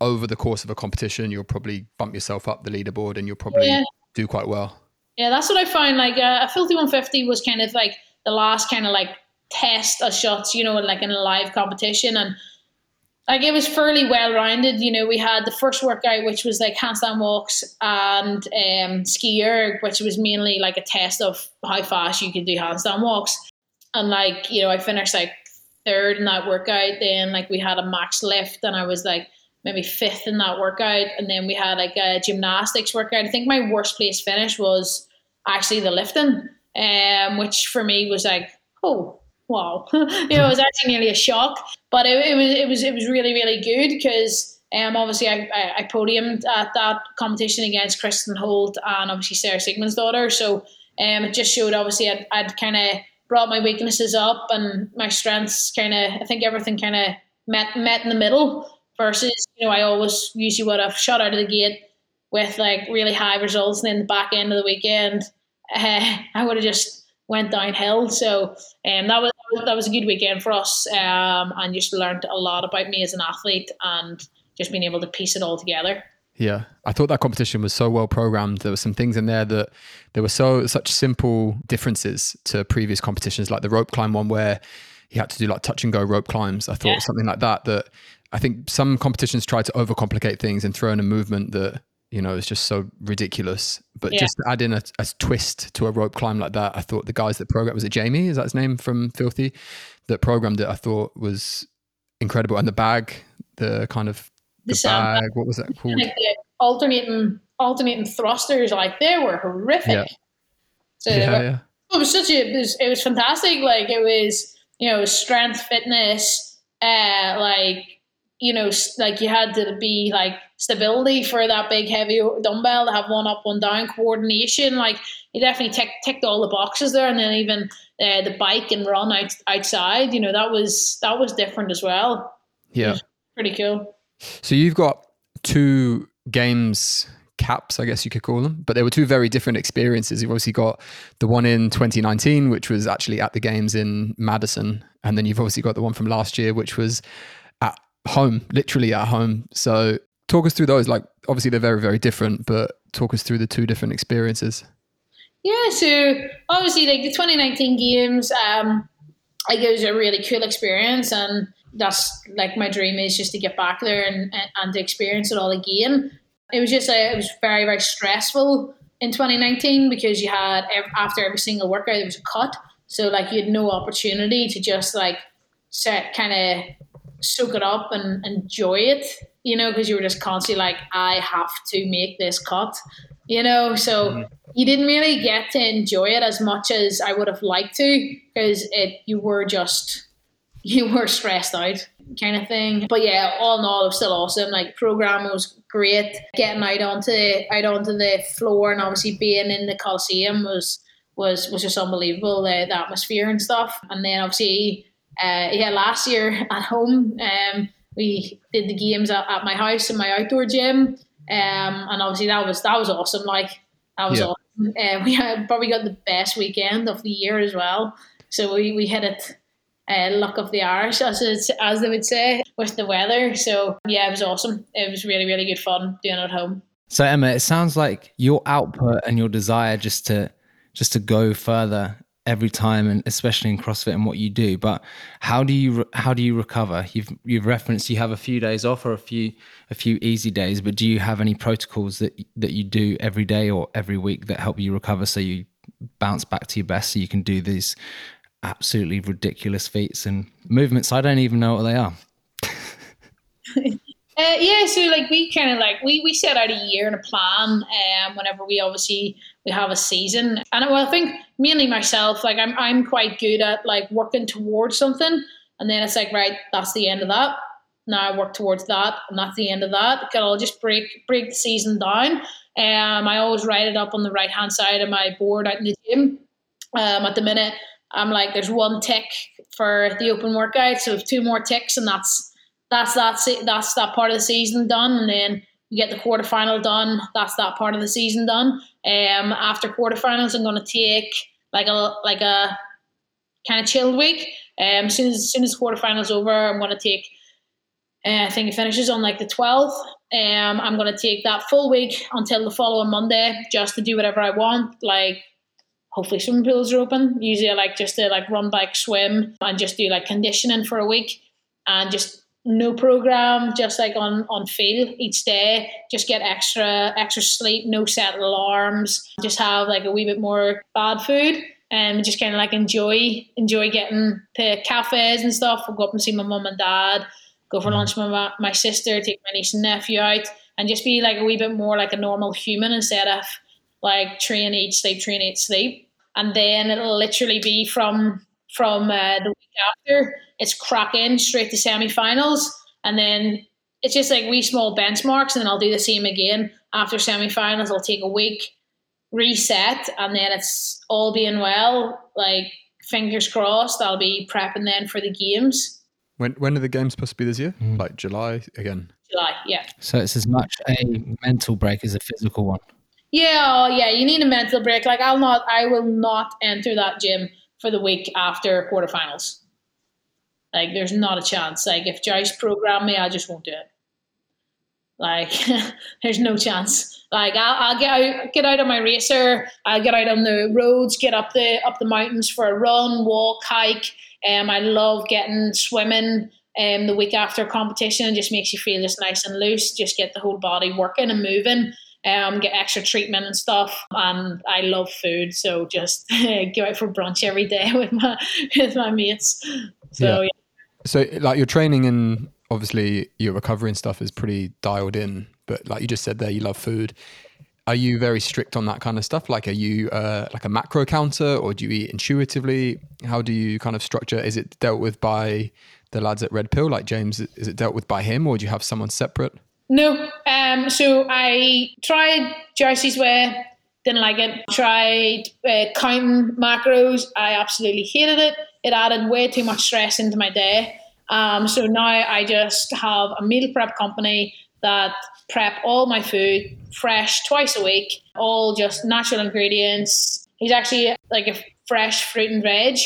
over the course of a competition, you'll probably bump yourself up the leaderboard and you'll probably yeah. do quite well. Yeah, that's what I find. Like uh, a filthy 150 was kind of like the last kind of like test of shots, you know, like in a live competition. And like it was fairly well rounded. You know, we had the first workout, which was like handstand walks and um, ski erg, which was mainly like a test of how fast you could do handstand walks and like you know i finished like third in that workout then like we had a max lift and i was like maybe fifth in that workout and then we had like a gymnastics workout i think my worst place finish was actually the lifting um, which for me was like oh wow you know it was actually nearly a shock but it, it was it was it was really really good because Um, obviously, I, I, I podiumed at that competition against Kristin Holte and obviously Sara Sigmundsdottir. So um, it just showed obviously I'd, I'd kind of brought my weaknesses up and my strengths kind of, I think everything kind of met, met in the middle versus, you know, I always usually would have shot out of the gate with like really high results. And then the back end of the weekend, uh, I would have just went downhill. So um, that was that was a good weekend for us, um, and just learned a lot about me as an athlete and just being able to piece it all together. Yeah, I thought that competition was so well programmed. There were some things in there that there were so such simple differences to previous competitions, like the rope climb one where you had to do like touch and go rope climbs. I thought yeah. something like that. That I think some competitions try to overcomplicate things and throw in a movement that you know, is just so ridiculous. But yeah. just to add in a, a, twist to a rope climb like that, I thought the guys that programmed was it Jamie? Is that his name from Filthy? That programmed it, I thought was incredible. And the bag, the kind of the, the bag, what was that called? Like alternating alternating thrusters, like they were horrific. Yeah. So yeah, were, yeah. it was such a it was, it was fantastic. Like it was, you know, strength, fitness, uh, like you know, like you had to be like stability for that big heavy dumbbell to have one up, one down, coordination. Like you definitely tick, ticked all the boxes there, and then even uh, the bike and run out, outside. You know, that was that was different as well. Yeah, pretty cool. So you've got two games caps, I guess you could call them, but they were two very different experiences. You've obviously got the one in 2019, which was actually at the games in Madison, and then you've obviously got the one from last year, which was at home, literally at home. So talk us through those. Like, obviously, they're very, very different, but talk us through the two different experiences. Yeah, so obviously, like the 2019 games, um, like it was a really cool experience, and that's like my dream is just to get back there and and to experience it all again. It was just a, it was very very stressful in 2019 because you had after every single workout there was a cut, so like you had no opportunity to just like set kind of soak it up and enjoy it, you know, because you were just constantly like, I have to make this cut, you know. So mm-hmm. you didn't really get to enjoy it as much as I would have liked to because it you were just you were stressed out kind of thing. But yeah, all in all, it was still awesome. Like program was great. Getting out onto out onto the floor and obviously being in the Coliseum was was was just unbelievable. The, the atmosphere and stuff. And then obviously uh, yeah, last year at home, um, we did the games at, at my house in my outdoor gym, um, and obviously that was that was awesome. Like that was yeah. awesome. Uh, we had probably got the best weekend of the year as well. So we, we hit it uh, luck of the Irish, as as they would say, with the weather. So yeah, it was awesome. It was really really good fun doing it at home. So Emma, it sounds like your output and your desire just to just to go further every time and especially in CrossFit and what you do. But how do you how do you recover? You've you've referenced you have a few days off or a few a few easy days, but do you have any protocols that that you do every day or every week that help you recover so you bounce back to your best so you can do these absolutely ridiculous feats and movements I don't even know what they are. Uh, yeah, so like we kind of like we we set out a year and a plan. Um, whenever we obviously we have a season, and well, I think mainly myself, like I'm I'm quite good at like working towards something, and then it's like right, that's the end of that. Now I work towards that, and that's the end of that. I'll just break break the season down. Um, I always write it up on the right hand side of my board out in the gym. Um, at the minute, I'm like, there's one tick for the open workout, so two more ticks, and that's that's that that's that part of the season done, and then we get the quarterfinal done. That's that part of the season done. Um, after quarterfinals, I'm to take like a like a kind of chilled week. Um, as soon as, as soon as quarterfinals over, I'm to take. Uh, I think it finishes on like the 12th. Um, I'm to take that full week until the following Monday just to do whatever I want. Like, hopefully, swimming pools are open. Usually, I like just to like run, bike, swim, and just do like conditioning for a week and just no program, just like on on feel each day. Just get extra extra sleep, no set alarms. Just have like a wee bit more bad food, and just kind of like enjoy enjoy getting to cafes and stuff. We'll go up and see my mum and dad. Go for lunch with my, my sister. Take my niece and nephew out, and just be like a wee bit more like a normal human instead of like train, eat, sleep, train, eat, sleep. And then it'll literally be from from uh, the week after it's cracking straight to semi-finals, and then it's just like wee small benchmarks, and then I'll do the same again after semi-finals. I'll take a week, reset, and then it's all being well. Like fingers crossed, I'll be prepping then for the games. When when are the games supposed to be this year? Mm. Like July again? July, yeah. So it's as much a mental break as a physical one. Yeah, oh, yeah. You need a mental break. Like I'll not, I will not enter that gym for the week after quarterfinals. Like there's not a chance. Like if Joyce program me, I just won't do it. Like there's no chance. Like I'll, I'll, get out, get out on my racer. I'll get out on the roads, get up the up the mountains for a run, walk, hike. Um, I love getting swimming. Um, the week after competition, it just makes you feel just nice and loose. Just get the whole body working and moving. Um, get extra treatment and stuff. And I love food, so just go out for brunch every day with my with my mates. So yeah. yeah. So like your training and obviously your recovery and stuff is pretty dialed in, but like you just said there, you love food. Are you very strict on that kind of stuff? Like, are you uh, like a macro counter, or do you eat intuitively? How do you kind of structure? Is it dealt with by the lads at Red Pill, like James? Is it dealt with by him, or do you have someone separate? No. Um. So I tried Jersey's way, didn't like it. Tried uh, counting macros. I absolutely hated it. It added way too much stress into my day. Um, so now I just have a meal prep company that prep all my food fresh twice a week, all just natural ingredients. He's actually like a fresh fruit and veg,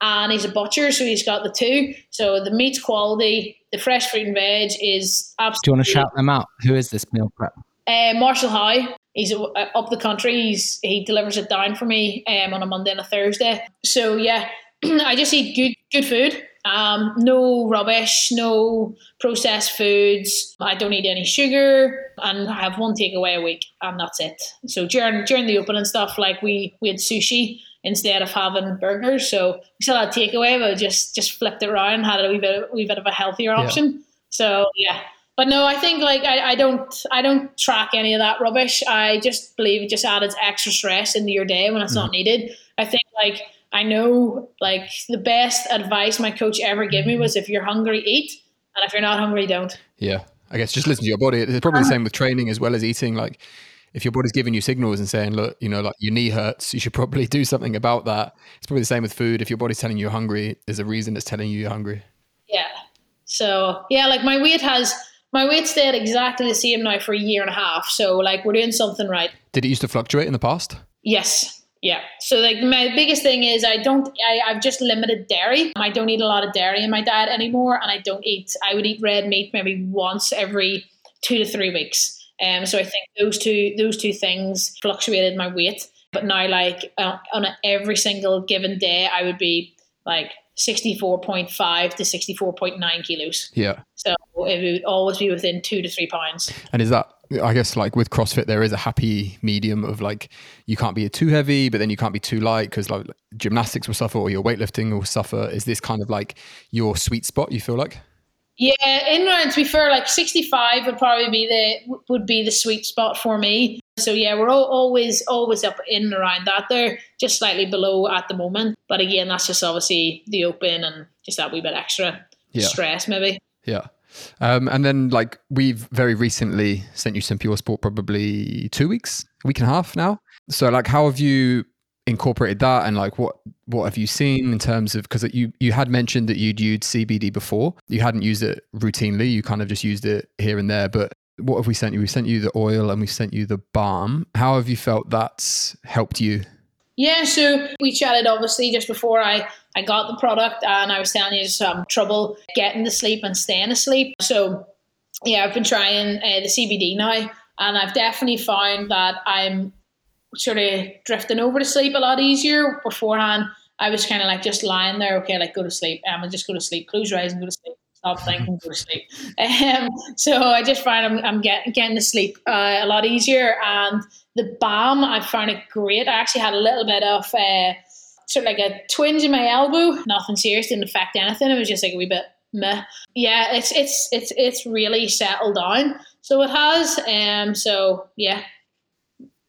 and he's a butcher, so he's got the two. So the meat's quality, the fresh fruit and veg is absolutely. Do you want to shout them out? Who is this meal prep? Uh, Marshall Howe. He's uh, up the country. He's he delivers it down for me um, on a Monday and a Thursday. So yeah, I just eat good good food. Um, no rubbish, no processed foods. I don't eat any sugar, and I have one takeaway a week, and that's it. So during during the open and stuff, like we we had sushi instead of having burgers. So we still had takeaway, but just just flipped it around, and had a wee bit wee bit of a healthier option. Yeah. So yeah. But no, I think like I, I don't I don't track any of that rubbish. I just believe it just added extra stress into your day when it's mm. not needed. I think like I know like the best advice my coach ever gave me was if you're hungry, eat, and if you're not hungry, don't. Yeah, I guess just listen to your body. It's probably the same with training as well as eating. Like if your body's giving you signals and saying, look, you know, like your knee hurts, you should probably do something about that. It's probably the same with food. If your body's telling you you're hungry, there's a reason it's telling you you're hungry. Yeah. So yeah, like my weight has my weight stayed exactly the same now for a year and a half. So like we're doing something right. Did it used to fluctuate in the past? Yes. Yeah. So like my biggest thing is I don't I, I've just limited dairy. I don't eat a lot of dairy in my diet anymore and I don't eat I would eat red meat maybe once every two to three weeks. Um so I think those two those two things fluctuated my weight. But now like uh, on a, every single given day I would be like 64.5 to 64.9 kilos. Yeah. So it would always be within two to three pounds. And is that I guess like with CrossFit, there is a happy medium of like you can't be too heavy, but then you can't be too light because like gymnastics will suffer or your weightlifting will suffer. Is this kind of like your sweet spot? You feel like? Yeah, in round to be fair, like sixty five would probably be the would be the sweet spot for me. So yeah, we're all, always always up in and around that. They're just slightly below at the moment, but again, that's just obviously the open and just that wee bit extra yeah. stress maybe. Yeah. Um, and then, like, we've very recently sent you some Pure Sport, probably two weeks, a week and a half now. So, like, how have you incorporated that, and like, what what have you seen in terms of because you you had mentioned that you'd used CBD before, you hadn't used it routinely, you kind of just used it here and there, but what have we sent you? We sent you the oil and we sent you the balm. How have you felt that's helped you? Yeah, so we chatted obviously just before I, I got the product and I was telling you some trouble getting to sleep and staying asleep. So yeah, I've been trying uh, the CBD now and I've definitely found that I'm sort of drifting over to sleep a lot easier. Beforehand, I was kind of like just lying there, okay, like go to sleep. Um, just go to sleep, close your eyes and go to sleep. Stop thinking, go to sleep. Um, so I just find I'm, I'm getting, getting to sleep uh, a lot easier and the balm, I found it great. I actually had a little bit of uh, sort of like a twinge in my elbow. Nothing serious, didn't affect anything. It was just like a wee bit meh. Yeah, it's it's it's it's really settled down. So it has. Um. So yeah,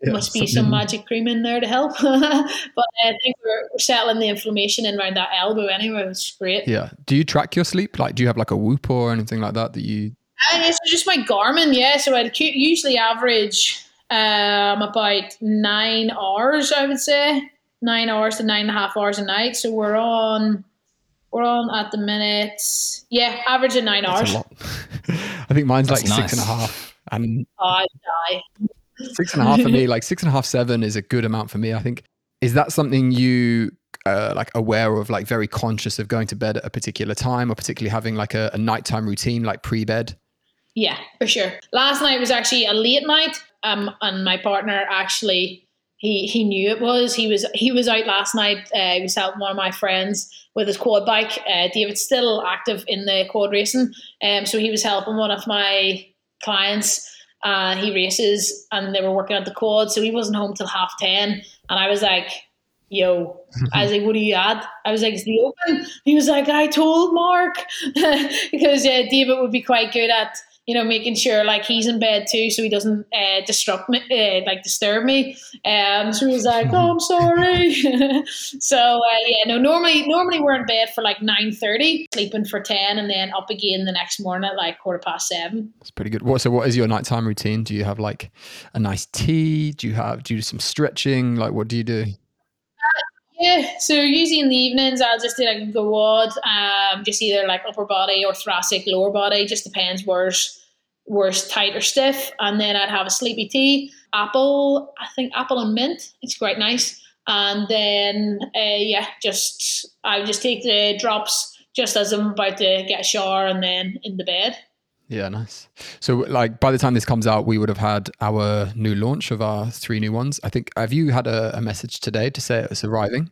yeah, must be some magic cream in there to help. but I think we're, we're, settling the inflammation in around that elbow anyway, which is great. Yeah. Do you track your sleep? Like, do you have like a Whoop or anything like that that you Uh, it's just my Garmin, yeah. So I'd usually average um, about nine hours, I would say, nine hours to nine and a half hours a night. So we're on, we're on at the minute, yeah, averaging nine That's hours. a lot. I think mine's That's like six and nice. half, and Oh, I die. Six and a half for me. Like six and a half, seven is a good amount for me. I think. Is that something you uh, like aware of? Like very conscious of going to bed at a particular time, or particularly having like a, a nighttime routine, like pre-bed? Yeah, for sure. Last night was actually a late night, um, and my partner actually he he knew it was. He was he was out last night. Uh, he was helping one of my friends with his quad bike. Uh, David's still active in the quad racing, um, so he was helping one of my clients. Uh, he races, and they were working at the quad, so he wasn't home till half ten. And I was like, "Yo," I was like, "What do you add?" I was like, "Is the open?" He was like, "I told Mark," because uh, David would be quite good at you know, making sure like he's in bed too, so he doesn't uh, disrupt me, uh, like disturb me. Um, so he was like, "Oh, I'm sorry." so uh, yeah, no. Normally, normally we're in bed for like nine thirty, sleeping for ten, and then up again the next morning at like quarter past seven. That's pretty good. What so? What is your nighttime routine? Do you have like a nice tea? Do you have do you do some stretching? Like what do you do? Yeah, so usually in the evenings I'll just do like a quad, um, just either like upper body or thoracic, lower body, just depends where's where's tight or stiff. And then I'd have a sleepy tea, apple, I think apple and mint. It's quite nice. And then uh, yeah, just I just take the drops just as I'm about to get a shower and then in the bed. Yeah, nice. So, like, by the time this comes out, we would have had our new launch of our three new ones. I think. Have you had a, a message today to say it's arriving?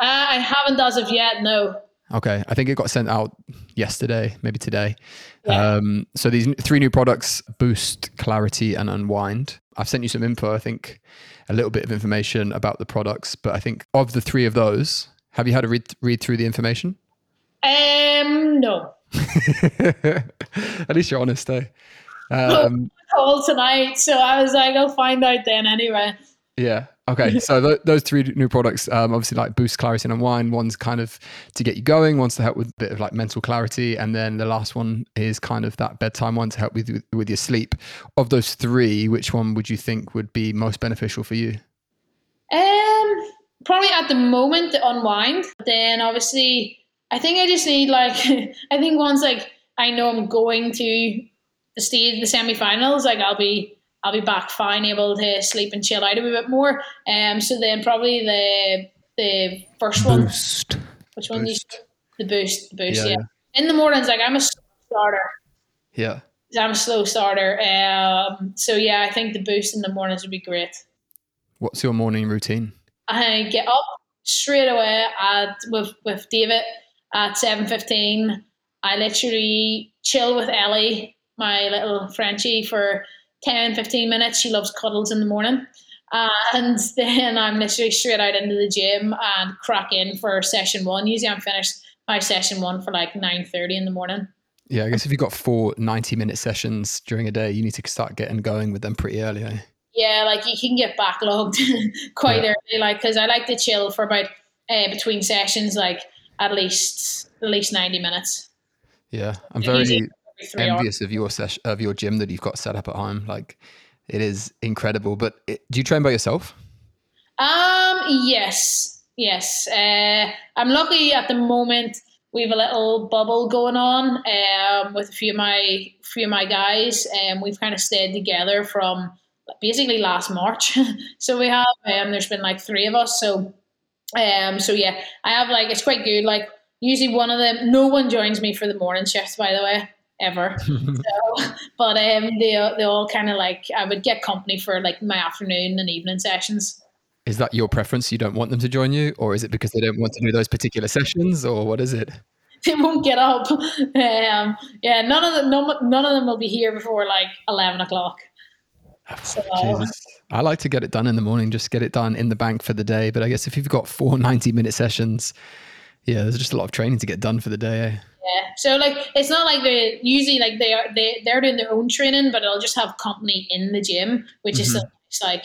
Uh, I haven't as of yet, no. Okay, I think it got sent out yesterday, maybe today. Yeah. Um, so these three new products: Boost, Clarity, and Unwind. I've sent you some info. I think a little bit of information about the products, but I think of the three of those, have you had a read read through the information? Um, no. At least you're honest, eh? Um, Call tonight, so I was like, I'll find out then anyway. Yeah. Okay. So th- those three new products, um, obviously like boost clarity and unwind. One's kind of to get you going. One's to help with a bit of like mental clarity, and then the last one is kind of that bedtime one to help with with your sleep. Of those three, which one would you think would be most beneficial for you? Um, probably at the moment the unwind. Then obviously, I think I just need like I think once like I know I'm going to the stage, the semi-finals, like I'll be I'll be back fine, able to sleep and chill out a bit more. Um, so then probably the the first one, Boost. which one? you Boost. the boost, the boost. Yeah, Yeah, In the mornings, like I'm a slow starter. Yeah. I'm a slow starter. Um, so yeah, I think the boost in the mornings would be great. What's your morning routine? I get up straight away at with with David at seven fifteen. I literally chill with Ellie, my little Frenchie, for 10, 15 minutes. She loves cuddles in the morning. And then I'm literally straight out into the gym and crack in for session one. Usually I'm finished my session one for like nine thirty in the morning. Yeah, I guess if you've got four 90 minute sessions during a day, you need to start getting going with them pretty early. Eh? Yeah, like you can get backlogged quite Yeah. early, like because I like to chill for about uh, between sessions, like at least at least ninety minutes. Yeah, I'm very three hours. envious of your sesh- of your gym that you've got set up at home. Like, it is incredible. But it, do you train by yourself? Um, yes, yes. Uh, I'm lucky at the moment. We have a little bubble going on um, with a few of my few of my guys, and we've kind of stayed together from basically last March. so we have. Um, there's been like three of us. So, um, so yeah, I have like it's quite good. Like usually one of them. No one joins me for the morning shifts, by the way, ever. so, but um, they they all kind of like I would get company for like my afternoon and evening sessions. Is that your preference? You don't want them to join you, or is it because they don't want to do those particular sessions, or what is it? they won't get up. Um, yeah, none of them, none, none of them will be here before like eleven o'clock. So, Jesus. I like to get it done in the morning, just get it done in the bank for the day. But I guess if you've got four 90 minute sessions, yeah, there's just a lot of training to get done for the day. Eh? yeah, so like it's not like they usually like they are they they're doing their own training, but I'll just have company in the gym, which is so nice. Like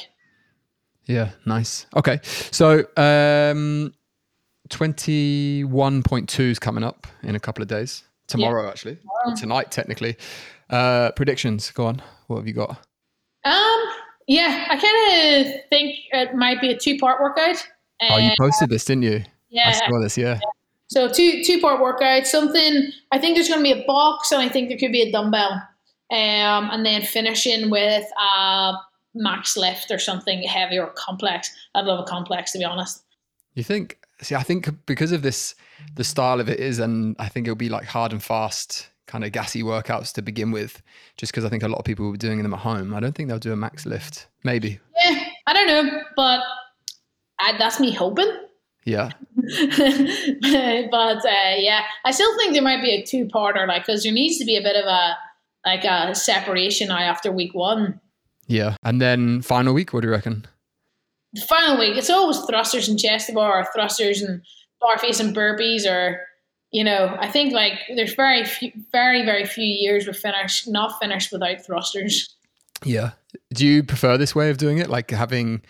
Yeah, nice. Okay. So, um, 21.2 is coming up in a couple of days. Tomorrow, actually. Tonight, technically. Uh, predictions. Go on. What have you got? Um, yeah, I kind of think it might be a two-part workout. oh, you Uh, posted this, didn't you? Yeah, I yeah, saw this. Yeah. So two two part workout. Something I think there's going to be a box, and I think there could be a dumbbell, um, and then finishing with a max lift or something heavy or complex. I'd love a complex to be honest. You think? See, I think because of this, the style of it is, and I think it'll be like hard and fast, kind of gassy workouts to begin with. Just because I think a lot of people will be doing them at home. I don't think they'll do a max lift. Maybe. Yeah, I don't know, but I, that's me hoping. Yeah. but uh, yeah, I still think there might be a two parter, like because there needs to be a bit of a like a separation now after week one. Yeah. And then final week. What do you reckon? the final week, it's always thrusters and chest bar, or thrusters and bar face and burpees, or you know, I think like there's very few, very very few years we finish not finished without thrusters. Yeah. Do you prefer this way of doing it? Like having,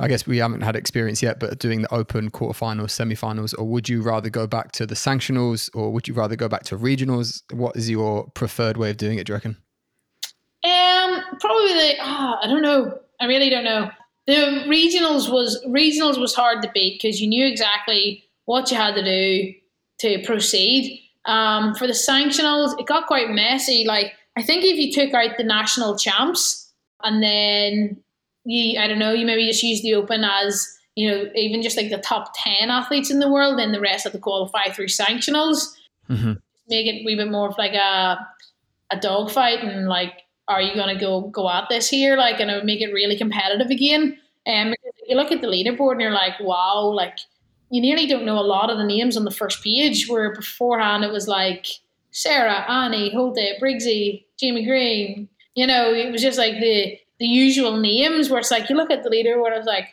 I guess we haven't had experience yet, but doing the open quarterfinals, semifinals, or would you rather go back to the sanctionals or would you rather go back to regionals? What is your preferred way of doing it, do you reckon? Um, probably the ah, I don't know. I really don't know. The regionals was regionals was hard to beat because you knew exactly what you had to do to proceed. Um, for the sanctionals, it got quite messy. Like I think if you took out the national champs and then you, I don't know, you maybe just use the open as you know even just like the top ten athletes in the world, and the rest have to qualify through sanctionals. Mm-hmm. Make it a wee bit more of like a a dogfight and like are you going to go go at this here like and it would make it really competitive again and um, you look at the leaderboard and you're like wow like you nearly don't know a lot of the names on the first page where beforehand it was like Sara, Annie, Holte, Briggsy, Jamie Greene you know it was just like the the usual names where it's like you look at the leader where I was like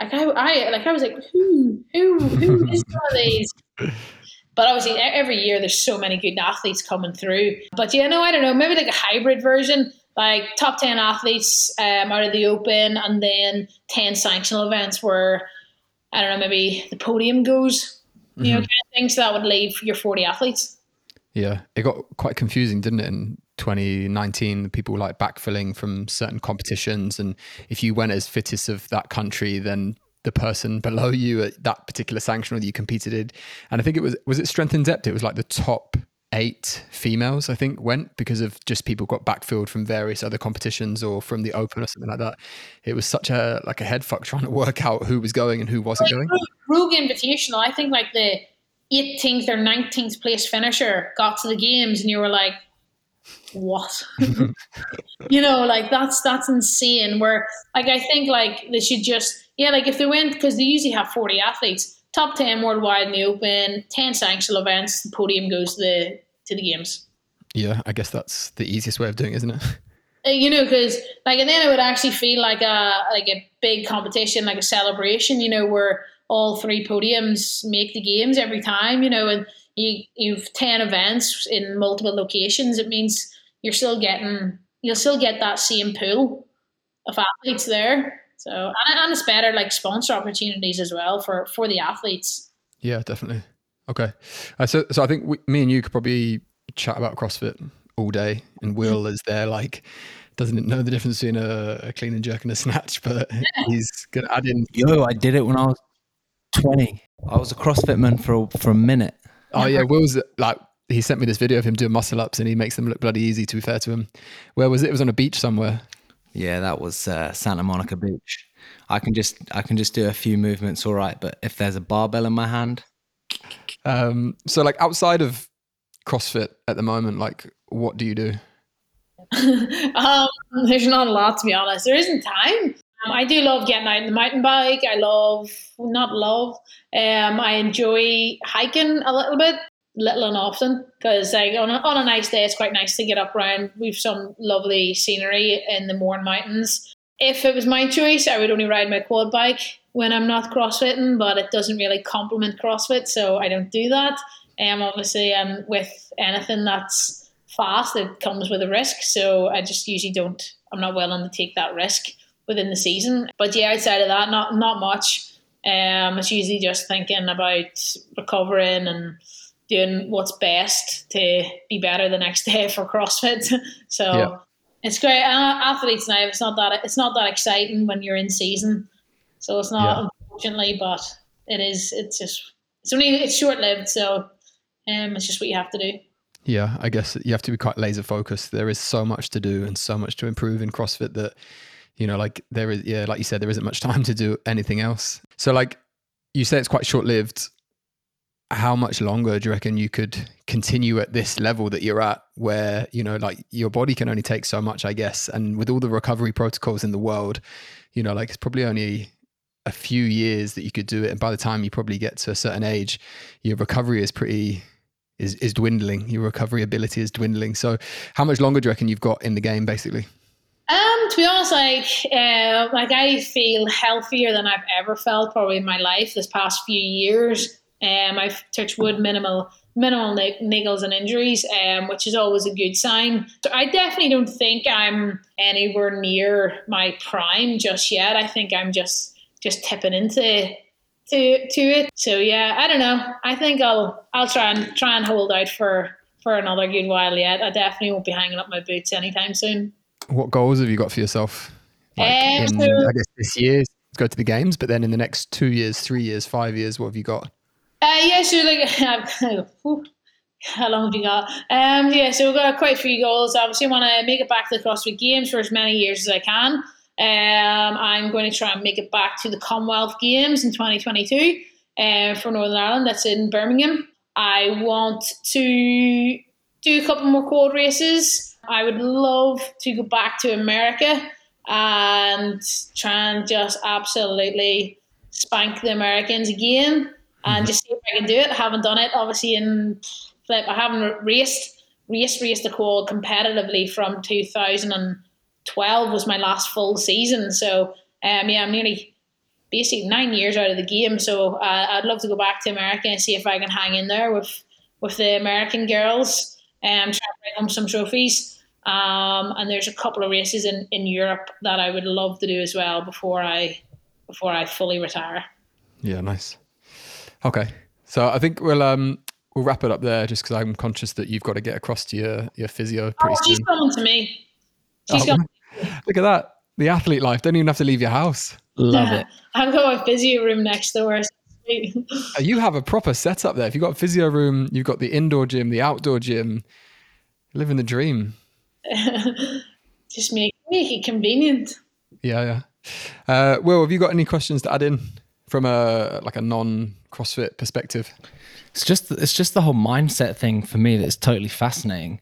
like I, I like I was like who who who is one of these but obviously, every year there's so many good athletes coming through. But yeah, no, I don't know. Maybe like a hybrid version, like top 10 athletes um, out of the open and then 10 sanctional events where, I don't know, maybe the podium goes, you know, mm-hmm. kind of thing. So that would leave your 40 athletes. Yeah. It got quite confusing, didn't it? In 2019, people were like backfilling from certain competitions. And if you went as fittest of that country, then the person below you at that particular sanctional that you competed in. And I think it was was it Strength in Depth? It was like the top eight females, I think, went because of just people got backfilled from various other competitions or from the open or something like that. It was such a like a head fuck trying to work out who was going and who wasn't like, going. Rogue Invitational, I think like the 18th or 19th place finisher got to the games and you were like, what? you know, like that's that's insane. Where like I think like they should just yeah, like if they went because they usually have forty athletes, top ten worldwide in the Open, ten sanctional events, the podium goes to the to the games. Yeah, I guess that's the easiest way of doing, it, isn't it? Uh, you know, because like and then it would actually feel like a like a big competition, like a celebration. You know, where all three podiums make the games every time. You know, and you you've ten events in multiple locations. It means you're still getting you'll still get that same pool of athletes there. So and, and it's better like sponsor opportunities as well for for the athletes. Yeah, definitely. Okay, uh, so so I think we, me and you could probably chat about CrossFit all day, and Will is there like doesn't know the difference between a, a clean and jerk and a snatch, but yeah. he's gonna add in. Yo, I did it when I was twenty. I was a CrossFit man for for a minute. Oh yeah, Will's like he sent me this video of him doing muscle ups and he makes them look bloody easy to be fair to him. Where was it? It was on a beach somewhere. Yeah, that was uh, Santa Monica Beach. I can just I can just do a few movements all right, but if there's a barbell in my hand. Um so like outside of CrossFit at the moment, like what do you do? um, there's not a lot to be honest. There isn't time. Um, I do love getting out on the mountain bike. I love not love. Um, I enjoy hiking a little bit little and often because like on a, on a nice day it's quite nice to get up around we've some lovely scenery in the Mourne Mountains. If it was my choice I would only ride my quad bike when I'm not crossfitting but it doesn't really complement crossfit so I don't do that. Um, obviously um, with anything that's fast it comes with a risk so I just usually don't I'm not willing to take that risk within the season. But yeah outside of that not not much. Um, it's usually just thinking about recovering and doing what's best to be better the next day for CrossFit. so yeah. it's great. And athletes now, it's not that it's not that exciting when you're in season. So it's not yeah. unfortunately, but it is. It's just it's only it's short lived. So um, it's just what you have to do. Yeah, I guess you have to be quite laser focused. There is so much to do and so much to improve in CrossFit that, you know, like there is, yeah, like you said, there isn't much time to do anything else. So, like you say, it's quite short lived. How much longer do you reckon you could continue at this level that you're at, where, you know, like your body can only take so much, I guess. And with all the recovery protocols in the world, you know, like it's probably only a few years that you could do it. And by the time you probably get to a certain age, your recovery is pretty is is dwindling. Your recovery ability is dwindling. So, how much longer do you reckon you've got in the game, basically? Um, to be honest, like uh, like I feel healthier than I've ever felt probably in my life this past few years. Um, I've touched wood minimal minimal niggles and injuries, um, which is always a good sign. So I definitely don't think I'm anywhere near my prime just yet. I think I'm just just tipping into to to it. So yeah, I don't know. I think I'll I'll try and try and hold out for for another good while yet. I definitely won't be hanging up my boots anytime soon. What goals have you got for yourself? Like um, in, so, I guess this year, go to the games, but then in the next two years, three years, five years, what have you got? Uh, yeah, so like, how long have you got? Um, yeah, so we've got quite a few goals. Obviously, I want to make it back to the CrossFit Games for as many years as I can. Um, I'm going to try and make it back to the Commonwealth Games in 2022 uh, for Northern Ireland. That's in Birmingham. I want to do a couple more quad races. I would love to go back to America and try and just absolutely spank the Americans again and mm-hmm. just see if I can do it. I haven't done it obviously in flip. I haven't raced raced raced the quad competitively from 2012 was my last full season. So, um, yeah, I'm nearly basically nine years out of the game. So uh, I'd love to go back to America and see if I can hang in there with with the American girls and um, try to bring home some trophies. Um, and there's a couple of races in, in Europe that I would love to do as well before I before I fully retire. Yeah, nice. Okay, so I think we'll um we'll wrap it up there just because I'm conscious that you've got to get across to your your physio pretty oh, soon. She's coming to me. She's oh, Look at that. The athlete life. Don't even have to leave your house. Love yeah. it. I've got my physio room next door. You have a proper setup there. If you've got a physio room, you've got the indoor gym, the outdoor gym. Living the dream. Just make, make it convenient. Yeah, yeah. Uh, Will, have you got any questions to add in from a like a non CrossFit perspective? It's just it's just the whole mindset thing for me that's totally fascinating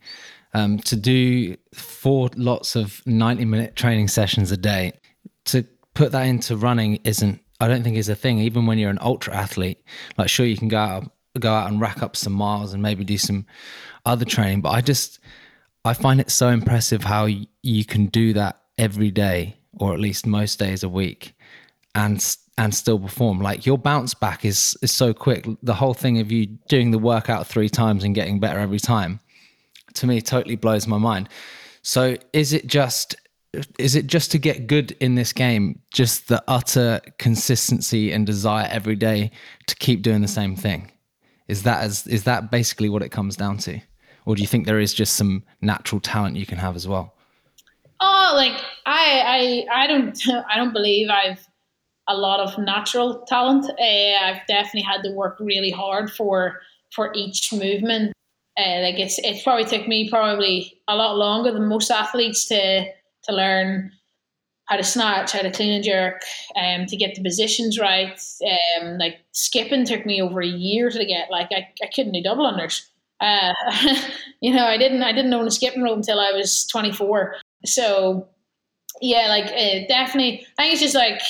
um, to do four lots of 90 minute training sessions a day to put that into running isn't i don't think is a thing even when you're an ultra athlete like sure you can go out go out and rack up some miles and maybe do some other training but i just i find it so impressive how you can do that every day or at least most days a week and and still perform like your bounce back is is so quick the whole thing of you doing the workout three times and getting better every time to me totally blows my mind. So is it just is it just to get good in this game, just the utter consistency and desire every day to keep doing the same thing? Is that as is that basically what it comes down to? Or do you think there is just some natural talent you can have as well? Oh, like I I I don't I don't believe I've a lot of natural talent. Uh, I've definitely had to work really hard for for each movement uh, like it's it probably took me probably a lot longer than most athletes to to learn how to snatch, how to clean and jerk, um, to get the positions right. Um, like skipping took me over a year to get. Like I, I couldn't do double unders. Uh, you know, I didn't I didn't own a skipping rope until I was 24. So yeah, like uh, definitely. I think it's just like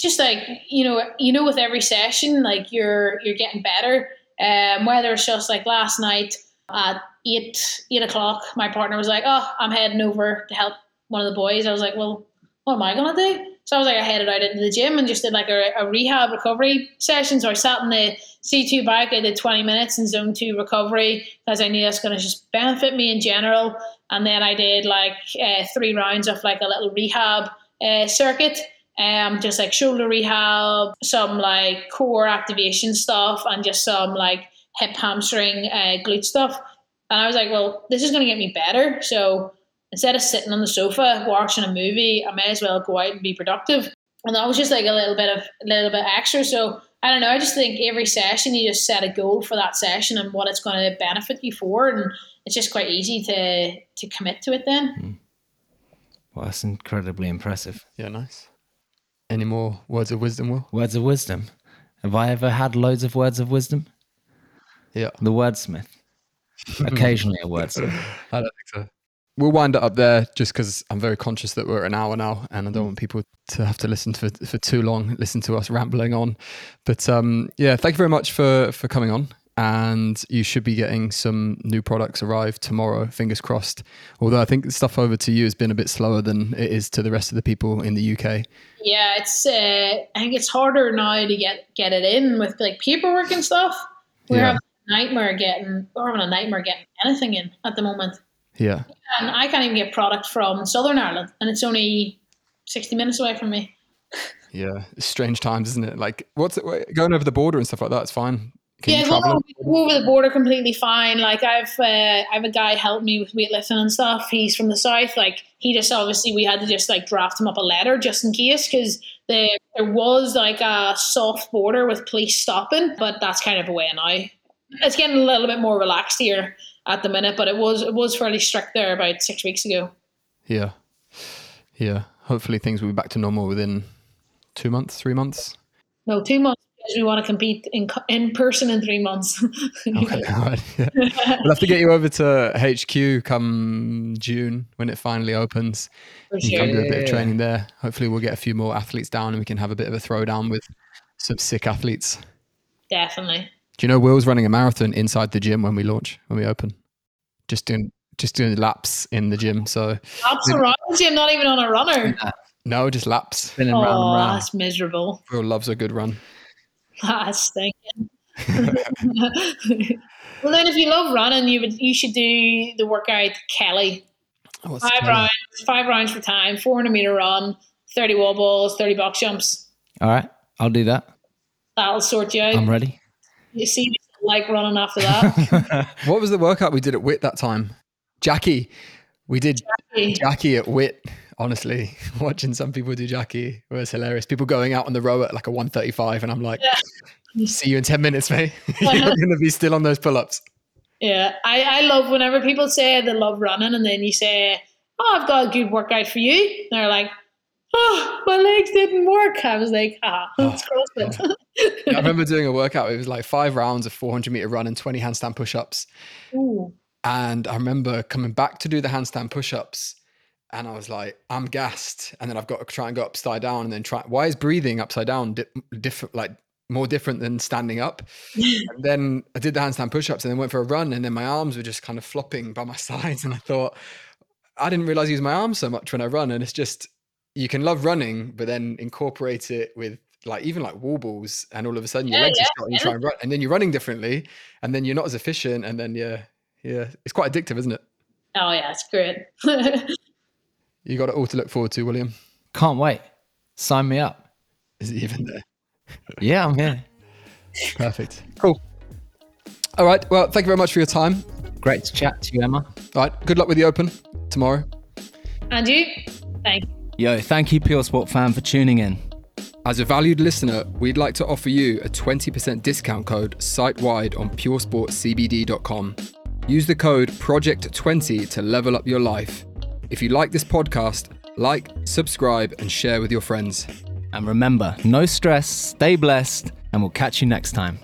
just like you know you know with every session like you're you're getting better um, whether it's just like last night at eight eight o'clock, my partner was like, "Oh, I'm heading over to help one of the boys." I was like, "Well, what am I gonna do?" So I was like, I headed out into the gym and just did like a, a rehab recovery session. So I sat in the C2 bike. I did 20 minutes in zone two recovery because I knew that's going to just benefit me in general. And then I did like uh, three rounds of like a little rehab uh, circuit um, just like shoulder rehab, some like core activation stuff, and just some like hip, hamstring, uh, glute stuff. And I was like, well, this is going to get me better. So instead of sitting on the sofa watching a movie, I may as well go out and be productive. And that was just like a little bit of a little bit extra. So I don't know. I just think every session you just set a goal for that session and what it's going to benefit you for, and it's just quite easy to to commit to it then. Well, that's incredibly impressive. Yeah, nice. Any more words of wisdom, Will? Words of wisdom. Have I ever had loads of words of wisdom? Yeah. The wordsmith. Occasionally a wordsmith. I don't think so. We'll wind it up there just because I'm very conscious that we're an hour now and I don't want people to have to listen for, for too long, listen to us rambling on. But um, yeah, thank you very much for, for coming on. And you should be getting some new products arrive tomorrow, fingers crossed. Although I think the stuff over to you has been a bit slower than it is to the rest of the people in the UK. Yeah, it's. Uh, I think it's harder now to get get it in with like paperwork and stuff. We're Yeah. having a nightmare getting. We're having a nightmare getting anything in at the moment. Yeah. And I can't even get product from Southern Ireland, and it's only sixty minutes away from me. Yeah. Strange times, isn't it? Like, what's it, going over the border and stuff like that? It's fine. Can yeah, travel? go over the border completely fine. Like I've, uh, I have a guy help me with weightlifting and stuff. He's from the south. Like he just obviously we had to just like draft him up a letter just in case because there there was like a soft border with police stopping, but that's kind of away now. It's getting a little bit more relaxed here at the minute, but it was it was fairly strict there about six weeks ago. Yeah. Yeah. Hopefully things will be back to normal within two months, three months. No, two months because we want to compete in in person in three months. Okay, all right. Yeah. We'll have to get you over to HQ come June when it finally opens. For You can do a bit of training there. Hopefully, we'll get a few more athletes down and we can have a bit of a throwdown with some sick athletes. Definitely. Do you know Will's running a marathon inside the gym when we launch, when we open? Just doing just doing laps in the gym. So Laps around the gym, not even on a runner. no, just laps. Spinning round and Oh, round. that's miserable. Will loves a good run. That's stinking. well, then, if you love running, you would you should do the workout Kelly. Oh, Five rounds, five rounds for time, four hundred meter run, thirty wall balls, thirty box jumps. All right, I'll do that. That'll sort you out. I'm ready. you see, like running after that. What was the workout we did at Wit that time? Jackie. We did Jackie at Wit. Honestly, watching some people do Jackie was hilarious. People going out on the row at like a 135, and I'm like, see you in 10 minutes, mate. You're going to be still on those pull ups. yeah, I, I love whenever people say they love running, and then you say, "Oh, I've got a good workout for you." They're like, "Oh, my legs didn't work." I was like, "Ah, it's CrossFit." I remember doing a workout. It was like five rounds of 400 meter run and 20 handstand push ups. And I remember coming back to do the handstand push ups. And I was like, I'm gassed. And then I've got to try and go upside down and then try. Why is breathing upside down di- different, like more different than standing up? and then I did the handstand push ups and then went for a run. And then my arms were just kind of flopping by my sides. And I thought, I didn't realize I use my arms so much when I run. And it's just, you can love running, but then incorporate it with like even like wall balls. And all of a sudden your Yeah, legs yeah, are short and you try and run. And then you're running differently. And then you're not as efficient. And then, yeah, yeah, it's quite addictive, isn't it? Oh yeah, it's great. You got it all to look forward to, William. Can't wait. Sign me up. Is it even there? Yeah, I'm here. Perfect. Cool. All right. Well, thank you very much for your time. Great to chat to you, Emma. All right. Good luck with the Open tomorrow. and you, thank you. Yo, thank you, Pure Sport fan, for tuning in. As a valued listener, we'd like to offer you a 20% discount code site wide on puresportcbd.com. Use the code PROJECT20 to level up your life. If you like this podcast, like, subscribe, and share with your friends. And remember, no stress, stay blessed, and we'll catch you next time.